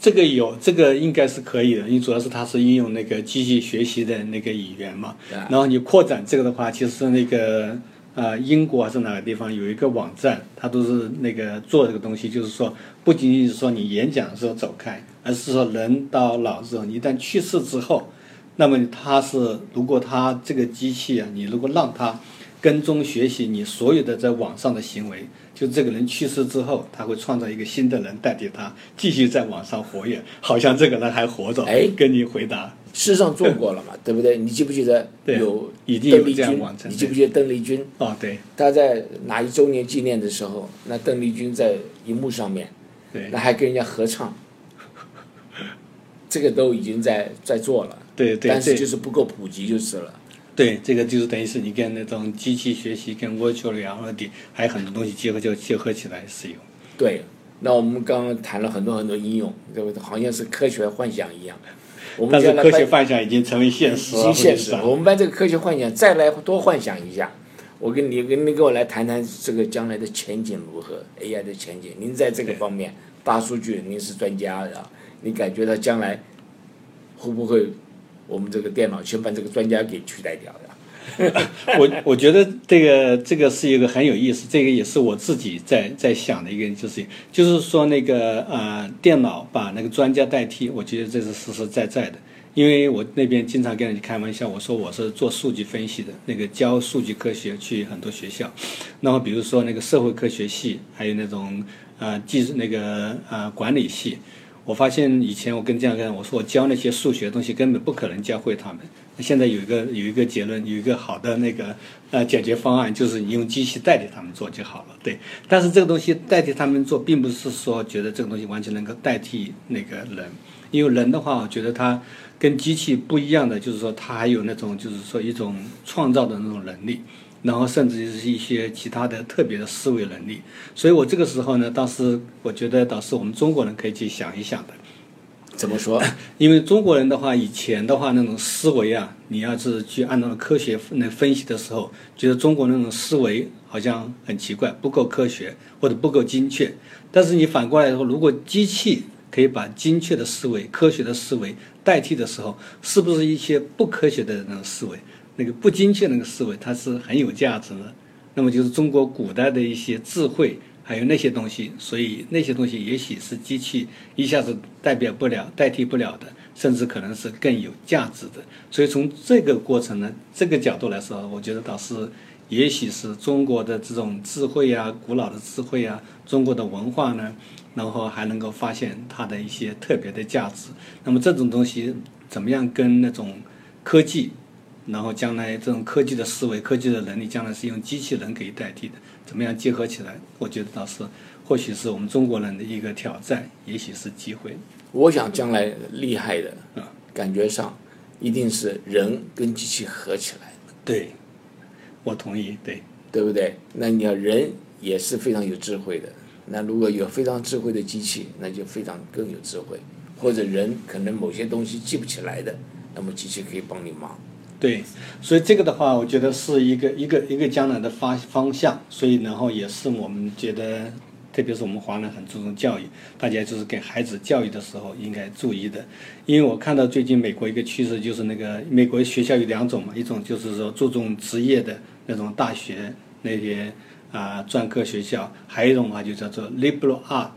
这个有，这个应该是可以的，因为主要是它是应用那个机器学习的那个语言嘛。然后你扩展这个的话，其实那个呃，英国还是哪个地方有一个网站，它都是那个做这个东西，就是说不仅仅是说你演讲的时候走开，而是说人到老之后，你一旦去世之后，那么它是如果它这个机器啊，你如果让它。跟踪学习你所有的在网上的行为，就这个人去世之后，他会创造一个新的人代替他，继续在网上活跃，好像这个人还活着。哎，跟你回答，事实上做过了嘛，对不对？你记不记得有邓丽君？你记不记得邓丽君？哦，对。他在哪一周年纪念的时候，那邓丽君在荧幕上面，对，那还跟人家合唱，这个都已经在在做了。对对。但是就是不够普及就是了。对，这个就是等于是你跟那种机器学习、跟 virtual reality 还有很多东西结合，就结合起来使用。对，那我们刚刚谈了很多很多应用，对不对？好像是科学幻想一样。我们但是科学幻想已经成为现实。已经现实。我们把这个科学幻想再来多幻想一下。我跟你跟你跟我来谈谈这个将来的前景如何？AI 的前景，您在这个方面大数据您是专家的，你感觉到将来会不会？我们这个电脑先把这个专家给取代掉的。我我觉得这个这个是一个很有意思，这个也是我自己在在想的一个，就是就是说那个呃电脑把那个专家代替，我觉得这是实实在在的。因为我那边经常跟人家开玩笑，我说我是做数据分析的，那个教数据科学去很多学校，那么比如说那个社会科学系，还有那种呃技术那个呃管理系。我发现以前我跟这样跟我说我教那些数学东西根本不可能教会他们。现在有一个有一个结论，有一个好的那个呃解决方案，就是你用机器代替他们做就好了。对，但是这个东西代替他们做，并不是说觉得这个东西完全能够代替那个人，因为人的话，我觉得他跟机器不一样的，就是说他还有那种就是说一种创造的那种能力。然后甚至是一些其他的特别的思维能力，所以我这个时候呢，倒是我觉得倒是我们中国人可以去想一想的。怎么说？因为中国人的话，以前的话那种思维啊，你要是去按照科学来分析的时候，觉得中国那种思维好像很奇怪，不够科学或者不够精确。但是你反过来说，如果机器可以把精确的思维、科学的思维代替的时候，是不是一些不科学的那种思维？那个不精确那个思维，它是很有价值的。那么就是中国古代的一些智慧，还有那些东西，所以那些东西也许是机器一下子代表不了、代替不了的，甚至可能是更有价值的。所以从这个过程呢，这个角度来说，我觉得倒是，也许是中国的这种智慧啊、古老的智慧啊、中国的文化呢，然后还能够发现它的一些特别的价值。那么这种东西怎么样跟那种科技？然后将来这种科技的思维、科技的能力，将来是用机器人可以代替的。怎么样结合起来？我觉得倒是，或许是我们中国人的一个挑战，也许是机会。我想将来厉害的啊，感觉上一定是人跟机器合起来。对，我同意。对，对不对？那你要人也是非常有智慧的。那如果有非常智慧的机器，那就非常更有智慧。或者人可能某些东西记不起来的，那么机器可以帮你忙。对，所以这个的话，我觉得是一个一个一个将来的发方向，所以然后也是我们觉得，特别是我们华人很注重教育，大家就是给孩子教育的时候应该注意的。因为我看到最近美国一个趋势就是那个美国学校有两种嘛，一种就是说注重职业的那种大学那些啊专科学校，还有一种话就叫做 liberal art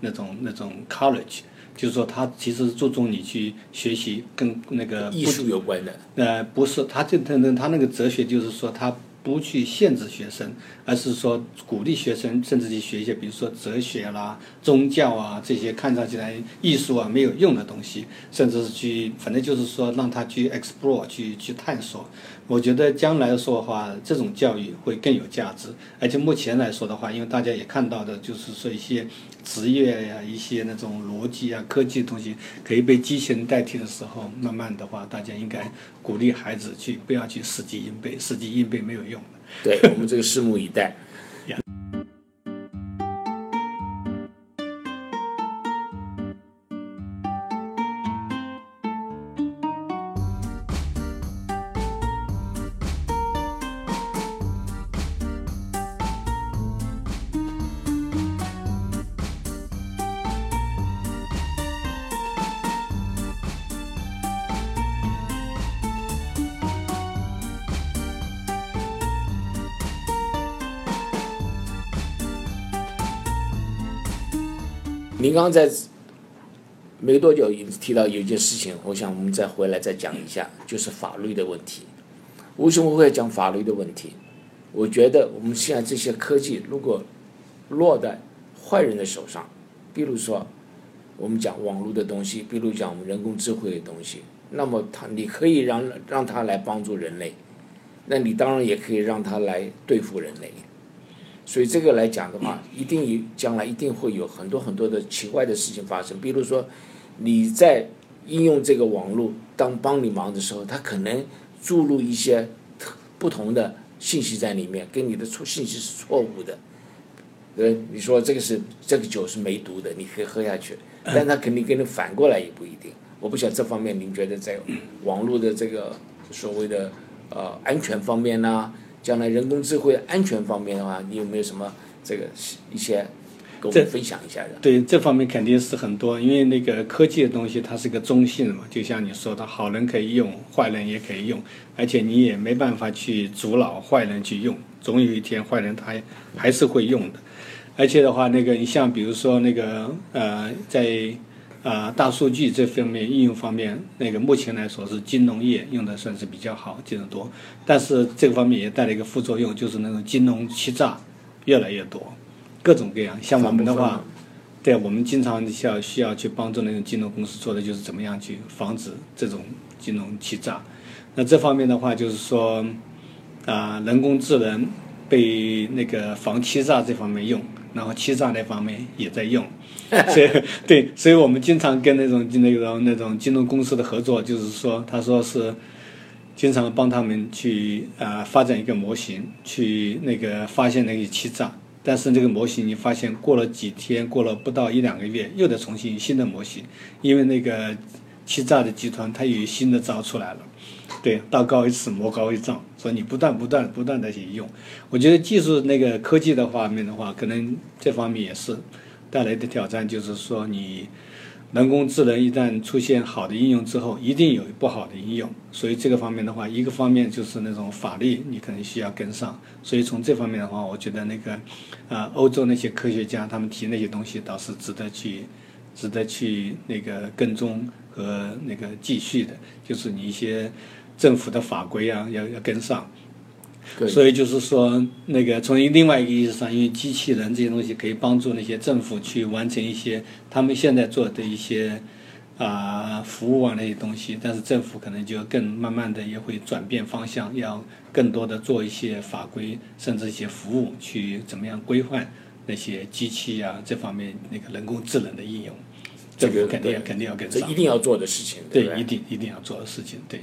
那种那种 college。就是说，他其实注重你去学习跟那个艺术有关的。呃，不是，他这他那他那个哲学就是说，他不去限制学生，而是说鼓励学生，甚至去学一些，比如说哲学啦、宗教啊这些看上去来艺术啊没有用的东西，甚至是去，反正就是说让他去 explore 去去探索。我觉得将来说的话，这种教育会更有价值。而且目前来说的话，因为大家也看到的，就是说一些职业呀、一些那种逻辑啊、科技东西可以被机器人代替的时候，慢慢的话，大家应该鼓励孩子去不要去死记硬背，死记硬背没有用的。对我们这个拭目以待。您刚刚在没多久也提到有一件事情，我想我们再回来再讲一下，就是法律的问题。为什么会讲法律的问题？我觉得我们现在这些科技如果落在坏人的手上，比如说我们讲网络的东西，比如讲我们人工智慧的东西，那么他你可以让让他来帮助人类，那你当然也可以让他来对付人类。所以这个来讲的话，一定有将来一定会有很多很多的奇怪的事情发生。比如说，你在应用这个网络当帮你忙的时候，他可能注入一些不同的信息在里面，跟你的错信息是错误的。呃，你说这个是这个酒是没毒的，你可以喝下去，但他肯定跟你反过来也不一定。我不晓得这方面您觉得在网络的这个所谓的呃安全方面呢？将来人工智慧安全方面的话，你有没有什么这个一些跟我们分享一下的？对这方面肯定是很多，因为那个科技的东西它是个中性的嘛，就像你说的，好人可以用，坏人也可以用，而且你也没办法去阻挠坏人去用，总有一天坏人他还是会用的。而且的话，那个你像比如说那个呃，在啊，大数据这方面应用方面，那个目前来说是金融业用的算是比较好，金融多。但是这个方面也带来一个副作用，就是那种金融欺诈越来越多，各种各样。像我们的话，对，我们经常需要需要去帮助那种金融公司做的就是怎么样去防止这种金融欺诈。那这方面的话，就是说啊，人工智能被那个防欺诈这方面用。然后欺诈那方面也在用，所以对，所以我们经常跟那种那种那种金融公司的合作，就是说，他说是经常帮他们去啊发展一个模型，去那个发现那个欺诈。但是这个模型你发现过了几天，过了不到一两个月，又得重新新的模型，因为那个欺诈的集团它有新的招出来了。对，道高一尺，魔高一丈。说你不断、不断、不断的去用，我觉得技术那个科技的方面的话，可能这方面也是带来的挑战。就是说，你人工智能一旦出现好的应用之后，一定有不好的应用。所以这个方面的话，一个方面就是那种法律，你可能需要跟上。所以从这方面的话，我觉得那个啊，欧洲那些科学家他们提那些东西，倒是值得去、值得去那个跟踪和那个继续的。就是你一些。政府的法规啊，要要跟上，所以就是说，那个从另外一个意义上，因为机器人这些东西可以帮助那些政府去完成一些他们现在做的一些啊服务啊那些东西，但是政府可能就更慢慢的也会转变方向，要更多的做一些法规，甚至一些服务去怎么样规范那些机器啊这方面那个人工智能的应用，这个肯定肯定要跟上，这一定要做的事情，对，一定一定要做的事情，对。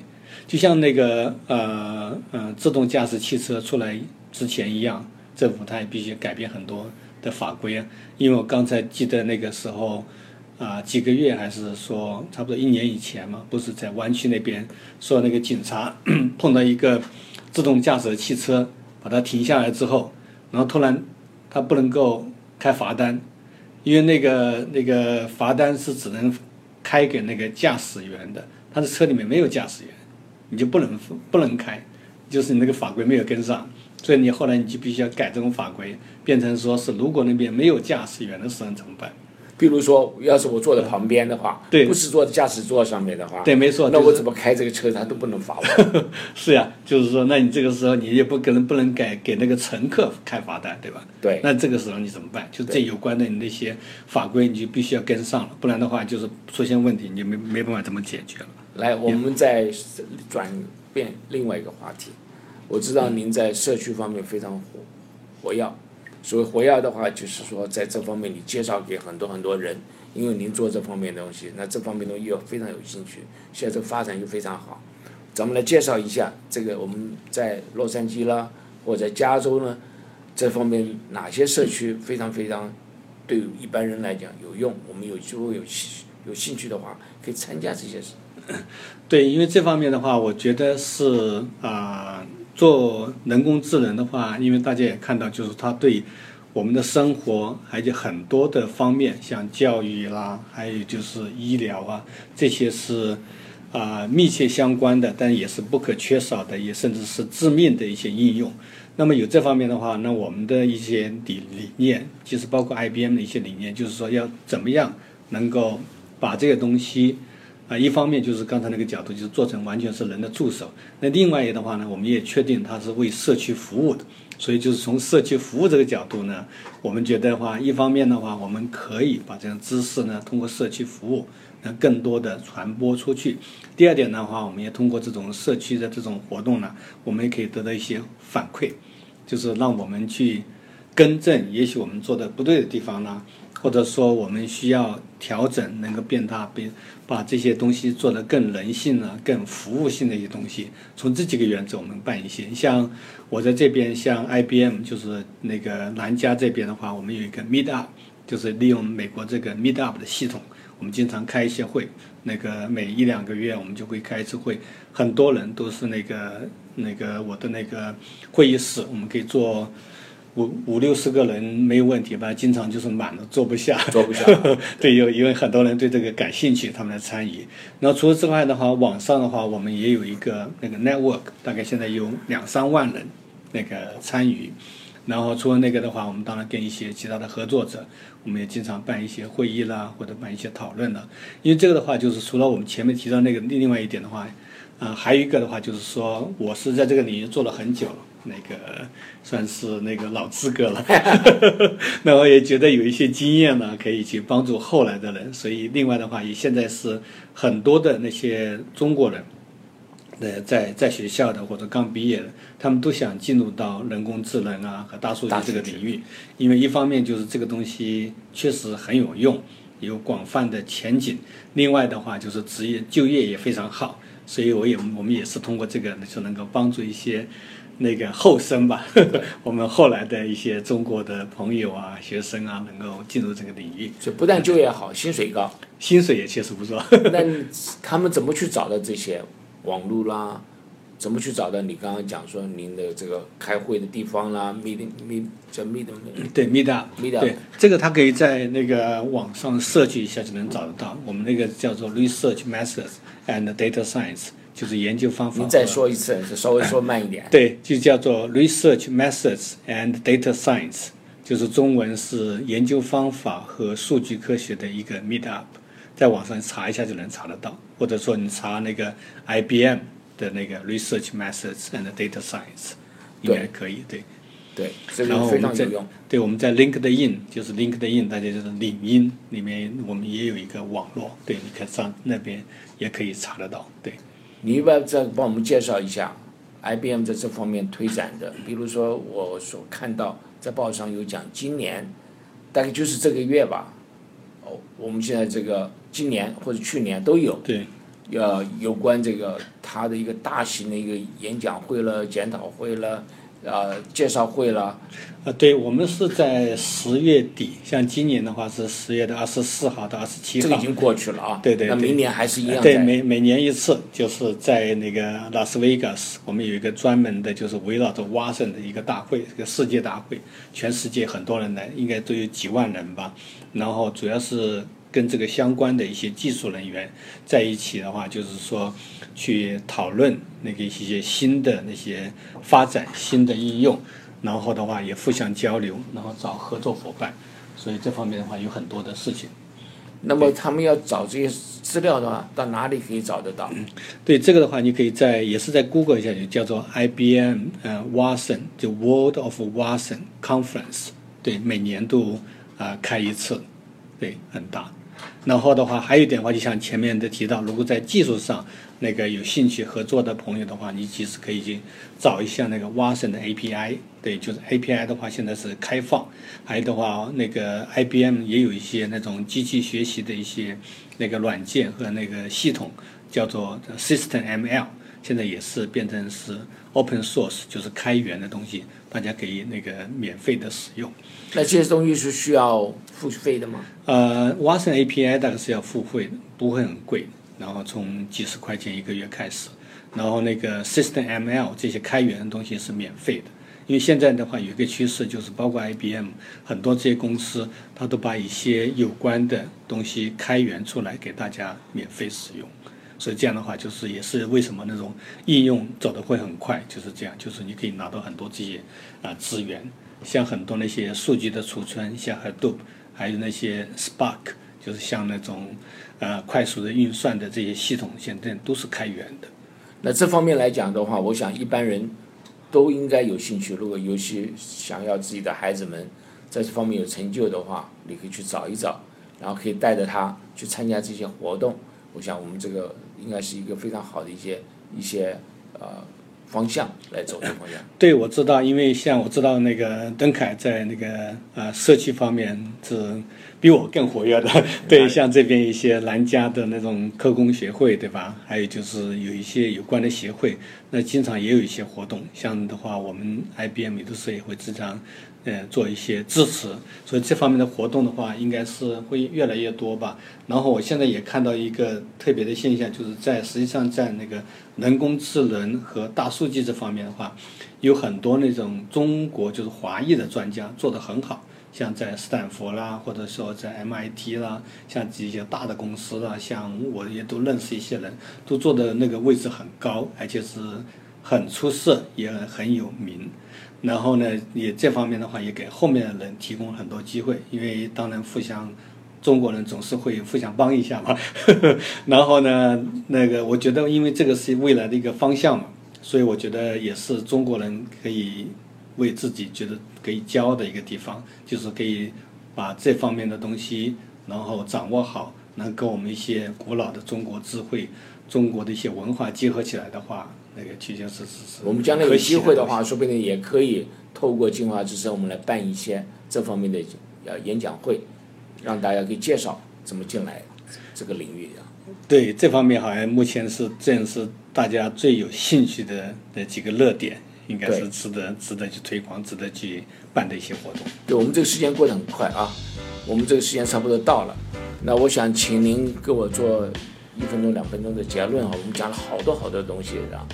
就像那个呃呃自动驾驶汽车出来之前一样，政府它也必须改变很多的法规啊。因为我刚才记得那个时候，啊几个月还是说差不多一年以前嘛，不是在湾区那边说那个警察 碰到一个自动驾驶的汽车，把它停下来之后，然后突然他不能够开罚单，因为那个那个罚单是只能开给那个驾驶员的，他的车里面没有驾驶员，你就不能不能开，就是你那个法规没有跟上。所以你后来你就必须要改这种法规，变成说是如果那边没有驾驶员的时候怎么办？比如说，要是我坐在旁边的话，对不是坐在驾驶座上面的话，对，没错。那我怎么开这个车，他都不能罚我。是呀，就是说，那你这个时候你也不可能不能给给那个乘客开罚单，对吧？对。那这个时候你怎么办？就这有关的你那些法规，你就必须要跟上了，不然的话就是出现问题，你就没没办法怎么解决了。来，我们再转变另外一个话题。我知道您在社区方面非常活活跃，所谓活跃的话，就是说在这方面你介绍给很多很多人，因为您做这方面的东西，那这方面东西又非常有兴趣，现在这个发展又非常好。咱们来介绍一下这个我们在洛杉矶啦，或者加州呢，这方面哪些社区非常非常对一般人来讲有用，我们有机会有有兴趣的话，可以参加这些事。对，因为这方面的话，我觉得是啊。做人工智能的话，因为大家也看到，就是它对我们的生活还有很多的方面，像教育啦，还有就是医疗啊，这些是啊密切相关的，但也是不可缺少的，也甚至是致命的一些应用。那么有这方面的话，那我们的一些理理念，其实包括 IBM 的一些理念，就是说要怎么样能够把这个东西。啊，一方面就是刚才那个角度，就是做成完全是人的助手。那另外一个的话呢，我们也确定它是为社区服务的。所以就是从社区服务这个角度呢，我们觉得话，一方面的话，我们可以把这样知识呢，通过社区服务，那更多的传播出去。第二点的话，我们也通过这种社区的这种活动呢，我们也可以得到一些反馈，就是让我们去更正，也许我们做的不对的地方呢。或者说我们需要调整，能够变大，变把这些东西做得更人性啊、更服务性的一些东西。从这几个原则，我们办一些。像我在这边，像 IBM，就是那个南加这边的话，我们有一个 Meet Up，就是利用美国这个 Meet Up 的系统，我们经常开一些会。那个每一两个月，我们就会开一次会，很多人都是那个那个我的那个会议室，我们可以做。五五六十个人没有问题吧？经常就是满了，坐不下。坐不下。对，有因为很多人对这个感兴趣，他们来参与。然后除了之外的话，网上的话，我们也有一个那个 network，大概现在有两三万人那个参与。然后除了那个的话，我们当然跟一些其他的合作者，我们也经常办一些会议啦，或者办一些讨论了。因为这个的话，就是除了我们前面提到那个另外一点的话，啊，还有一个的话就是说，我是在这个领域做了很久了。那个算是那个老资格了，那我也觉得有一些经验呢，可以去帮助后来的人。所以，另外的话，也现在是很多的那些中国人，呃，在在学校的或者刚毕业的，他们都想进入到人工智能啊和大数据这个领域，因为一方面就是这个东西确实很有用，有广泛的前景；另外的话就是职业就业也非常好。所以，我也我们也是通过这个，就能够帮助一些。那个后生吧，我们后来的一些中国的朋友啊、学生啊，能够进入这个领域，就不但就业好，薪水高，薪水也确实不错。那他们怎么去找到这些网络啦？怎么去找到你刚刚讲说您的这个开会的地方啦？meeting meet 叫 meet 对 meet up meet up 对这个他可以在那个网上设计一下就能找得到。我们那个叫做 research methods and data science。就是研究方法。您再说一次，稍微说慢一点。对，就叫做 Research Methods and Data Science，就是中文是研究方法和数据科学的一个 Meet Up，在网上查一下就能查得到，或者说你查那个 IBM 的那个 Research Methods and Data Science，应该可以。对，对，这个非常有用。对，我们在 LinkedIn，就是 LinkedIn，大家就是领英里面，我们也有一个网络，对，你可以上那边也可以查得到，对。你要不要再帮我们介绍一下，IBM 在这方面推展的？比如说我所看到在报上有讲，今年大概就是这个月吧。哦，我们现在这个今年或者去年都有。对。要有关这个他的一个大型的一个演讲会了、检讨会了、呃介绍会了。呃，对，我们是在十月底，像今年的话是十月的二十四号到二十七号，这个已经过去了啊。对对对那明年还是一样对，每每年一次，就是在那个拉斯维加斯，我们有一个专门的，就是围绕着蛙声的一个大会，一个世界大会，全世界很多人来，应该都有几万人吧。然后主要是跟这个相关的一些技术人员在一起的话，就是说去讨论那个一些新的那些发展、新的应用，然后的话也互相交流，然后找合作伙伴。所以这方面的话有很多的事情。那么他们要找这些资料的话，到哪里可以找得到？对这个的话，你可以在也是在 Google 一下，就叫做 IBM 呃 Watson，就 World of Watson Conference，对，每年都啊、开一次，对，很大。然后的话，还有一点的话，就像前面的提到，如果在技术上那个有兴趣合作的朋友的话，你其实可以去找一下那个 Watson 的 API，对，就是 API 的话现在是开放，还有的话，那个 IBM 也有一些那种机器学习的一些那个软件和那个系统，叫做 System ML，现在也是变成是 Open Source，就是开源的东西，大家可以那个免费的使用。那这些东西是需要付费的吗？呃，Watson API 大概是要付费的，不会很贵，然后从几十块钱一个月开始，然后那个 System ML 这些开源的东西是免费的。因为现在的话有一个趋势，就是包括 IBM 很多这些公司，它都把一些有关的东西开源出来给大家免费使用。所以这样的话，就是也是为什么那种应用走的会很快，就是这样，就是你可以拿到很多这些啊、资源，像很多那些数据的储存，像 Hadoop，还有那些 Spark，就是像那种呃快速的运算的这些系统，现在都是开源的。那这方面来讲的话，我想一般人都应该有兴趣。如果尤其想要自己的孩子们在这方面有成就的话，你可以去找一找，然后可以带着他去参加这些活动。我想我们这个应该是一个非常好的一些一些呃方向来走的方向。对，我知道，因为像我知道那个邓凯在那个呃社区方面是比我更活跃的。对，像这边一些南加的那种科工协会，对吧？还有就是有一些有关的协会，那经常也有一些活动。像的话，我们 IBM 有的时候也会经常呃做一些支持，所以这方面的活动的话，应该是会越来越多吧。然后我现在也看到一个特别的现象，就是在实际上在那个人工智能和大数据这方面的话，有很多那种中国就是华裔的专家做得很好，像在斯坦福啦，或者说在 MIT 啦，像这些大的公司啦，像我也都认识一些人，都做的那个位置很高，而且是很出色，也很有名。然后呢，也这方面的话，也给后面的人提供很多机会，因为当然互相。中国人总是会互相帮一下嘛，呵 呵然后呢，那个我觉得，因为这个是未来的一个方向嘛，所以我觉得也是中国人可以为自己觉得可以骄傲的一个地方，就是可以把这方面的东西，然后掌握好，能跟我们一些古老的中国智慧、中国的一些文化结合起来的话，那个提前是是是我们将来有机会的话，说不定也可以透过进化之声，我们来办一些这方面的呃演讲会，让大家可以介绍怎么进来这个领域啊。对这方面好像目前是正是大家最有兴趣的那几个热点，应该是值得值得去推广、值得去办的一些活动。对我们这个时间过得很快啊，我们这个时间差不多到了。那我想请您给我做一分钟、两分钟的结论啊。我们讲了好多好多东西啊。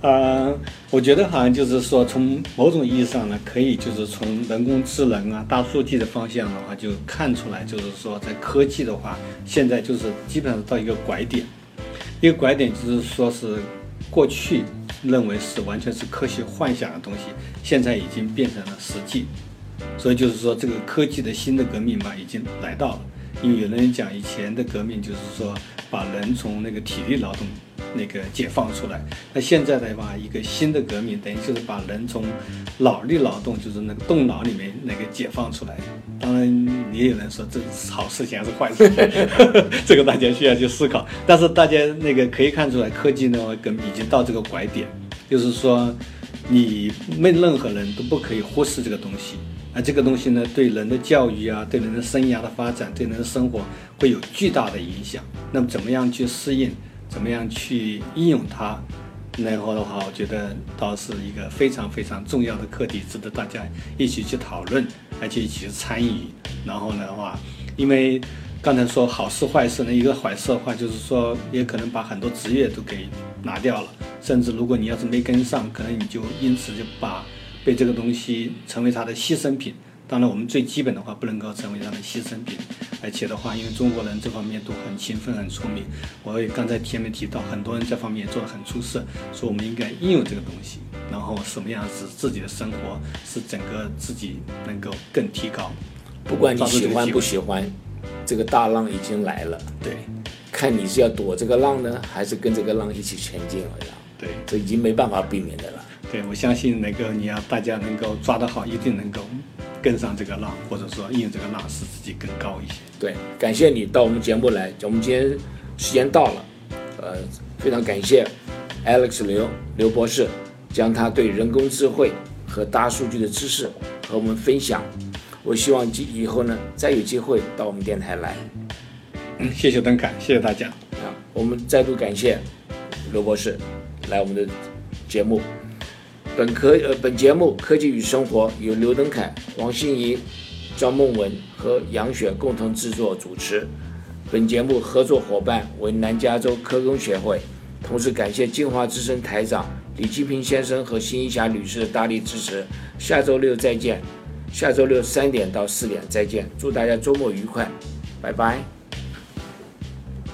呃，我觉得好像就是说，从某种意义上呢，可以就是从人工智能啊、大数据的方向的话，就看出来，就是说在科技的话，现在就是基本上到一个拐点。一个拐点就是说是过去认为是完全是科学幻想的东西，现在已经变成了实际。所以就是说，这个科技的新的革命嘛，已经来到了。因为有人讲以前的革命就是说把人从那个体力劳动那个解放出来，那现在的话，一个新的革命等于就是把人从脑力劳动，就是那个动脑里面那个解放出来。当然，也有人说这是好事情还是坏事情，这个大家需要去思考。但是大家那个可以看出来，科技呢跟已经到这个拐点，就是说你没任何人都不可以忽视这个东西。啊，这个东西呢，对人的教育啊，对人的生涯的发展，对人的生活会有巨大的影响。那么，怎么样去适应，怎么样去应用它，然后的话，我觉得倒是一个非常非常重要的课题，值得大家一起去讨论，而且一起去参与。然后的话，因为刚才说好事坏事呢，一个坏事的话就是说，也可能把很多职业都给拿掉了，甚至如果你要是没跟上，可能你就因此就把被这个东西成为他的牺牲品。当然，我们最基本的话不能够成为他的牺牲品。而且的话，因为中国人这方面都很勤奋、很聪明，我也刚才前面提到，很多人这方面做得很出色，说我们应该应用这个东西，然后什么样使自己的生活，使整个自己能够更提高。不管你喜欢不喜欢，这个大浪已经来了。对，看你是要躲这个浪呢，还是跟这个浪一起前进了呀？对，这已经没办法避免的了。对，我相信能够你要大家能够抓得好，一定能够。跟上这个浪，或者说应用这个浪，使自己更高一些。对，感谢你到我们节目来。我们今天时间到了，呃，非常感谢 Alex 刘刘博士将他对人工智慧和大数据的知识和我们分享。我希望以后呢，再有机会到我们电台来。嗯，谢谢邓凯，谢谢大家。啊，我们再度感谢刘博士来我们的节目。本科呃，本节目《科技与生活》由刘登凯、王心怡、张梦文和杨雪共同制作主持。本节目合作伙伴为南加州科工协会，同时感谢金华之声台长李金平先生和辛一霞女士的大力支持。下周六再见，下周六三点到四点再见，祝大家周末愉快，拜拜。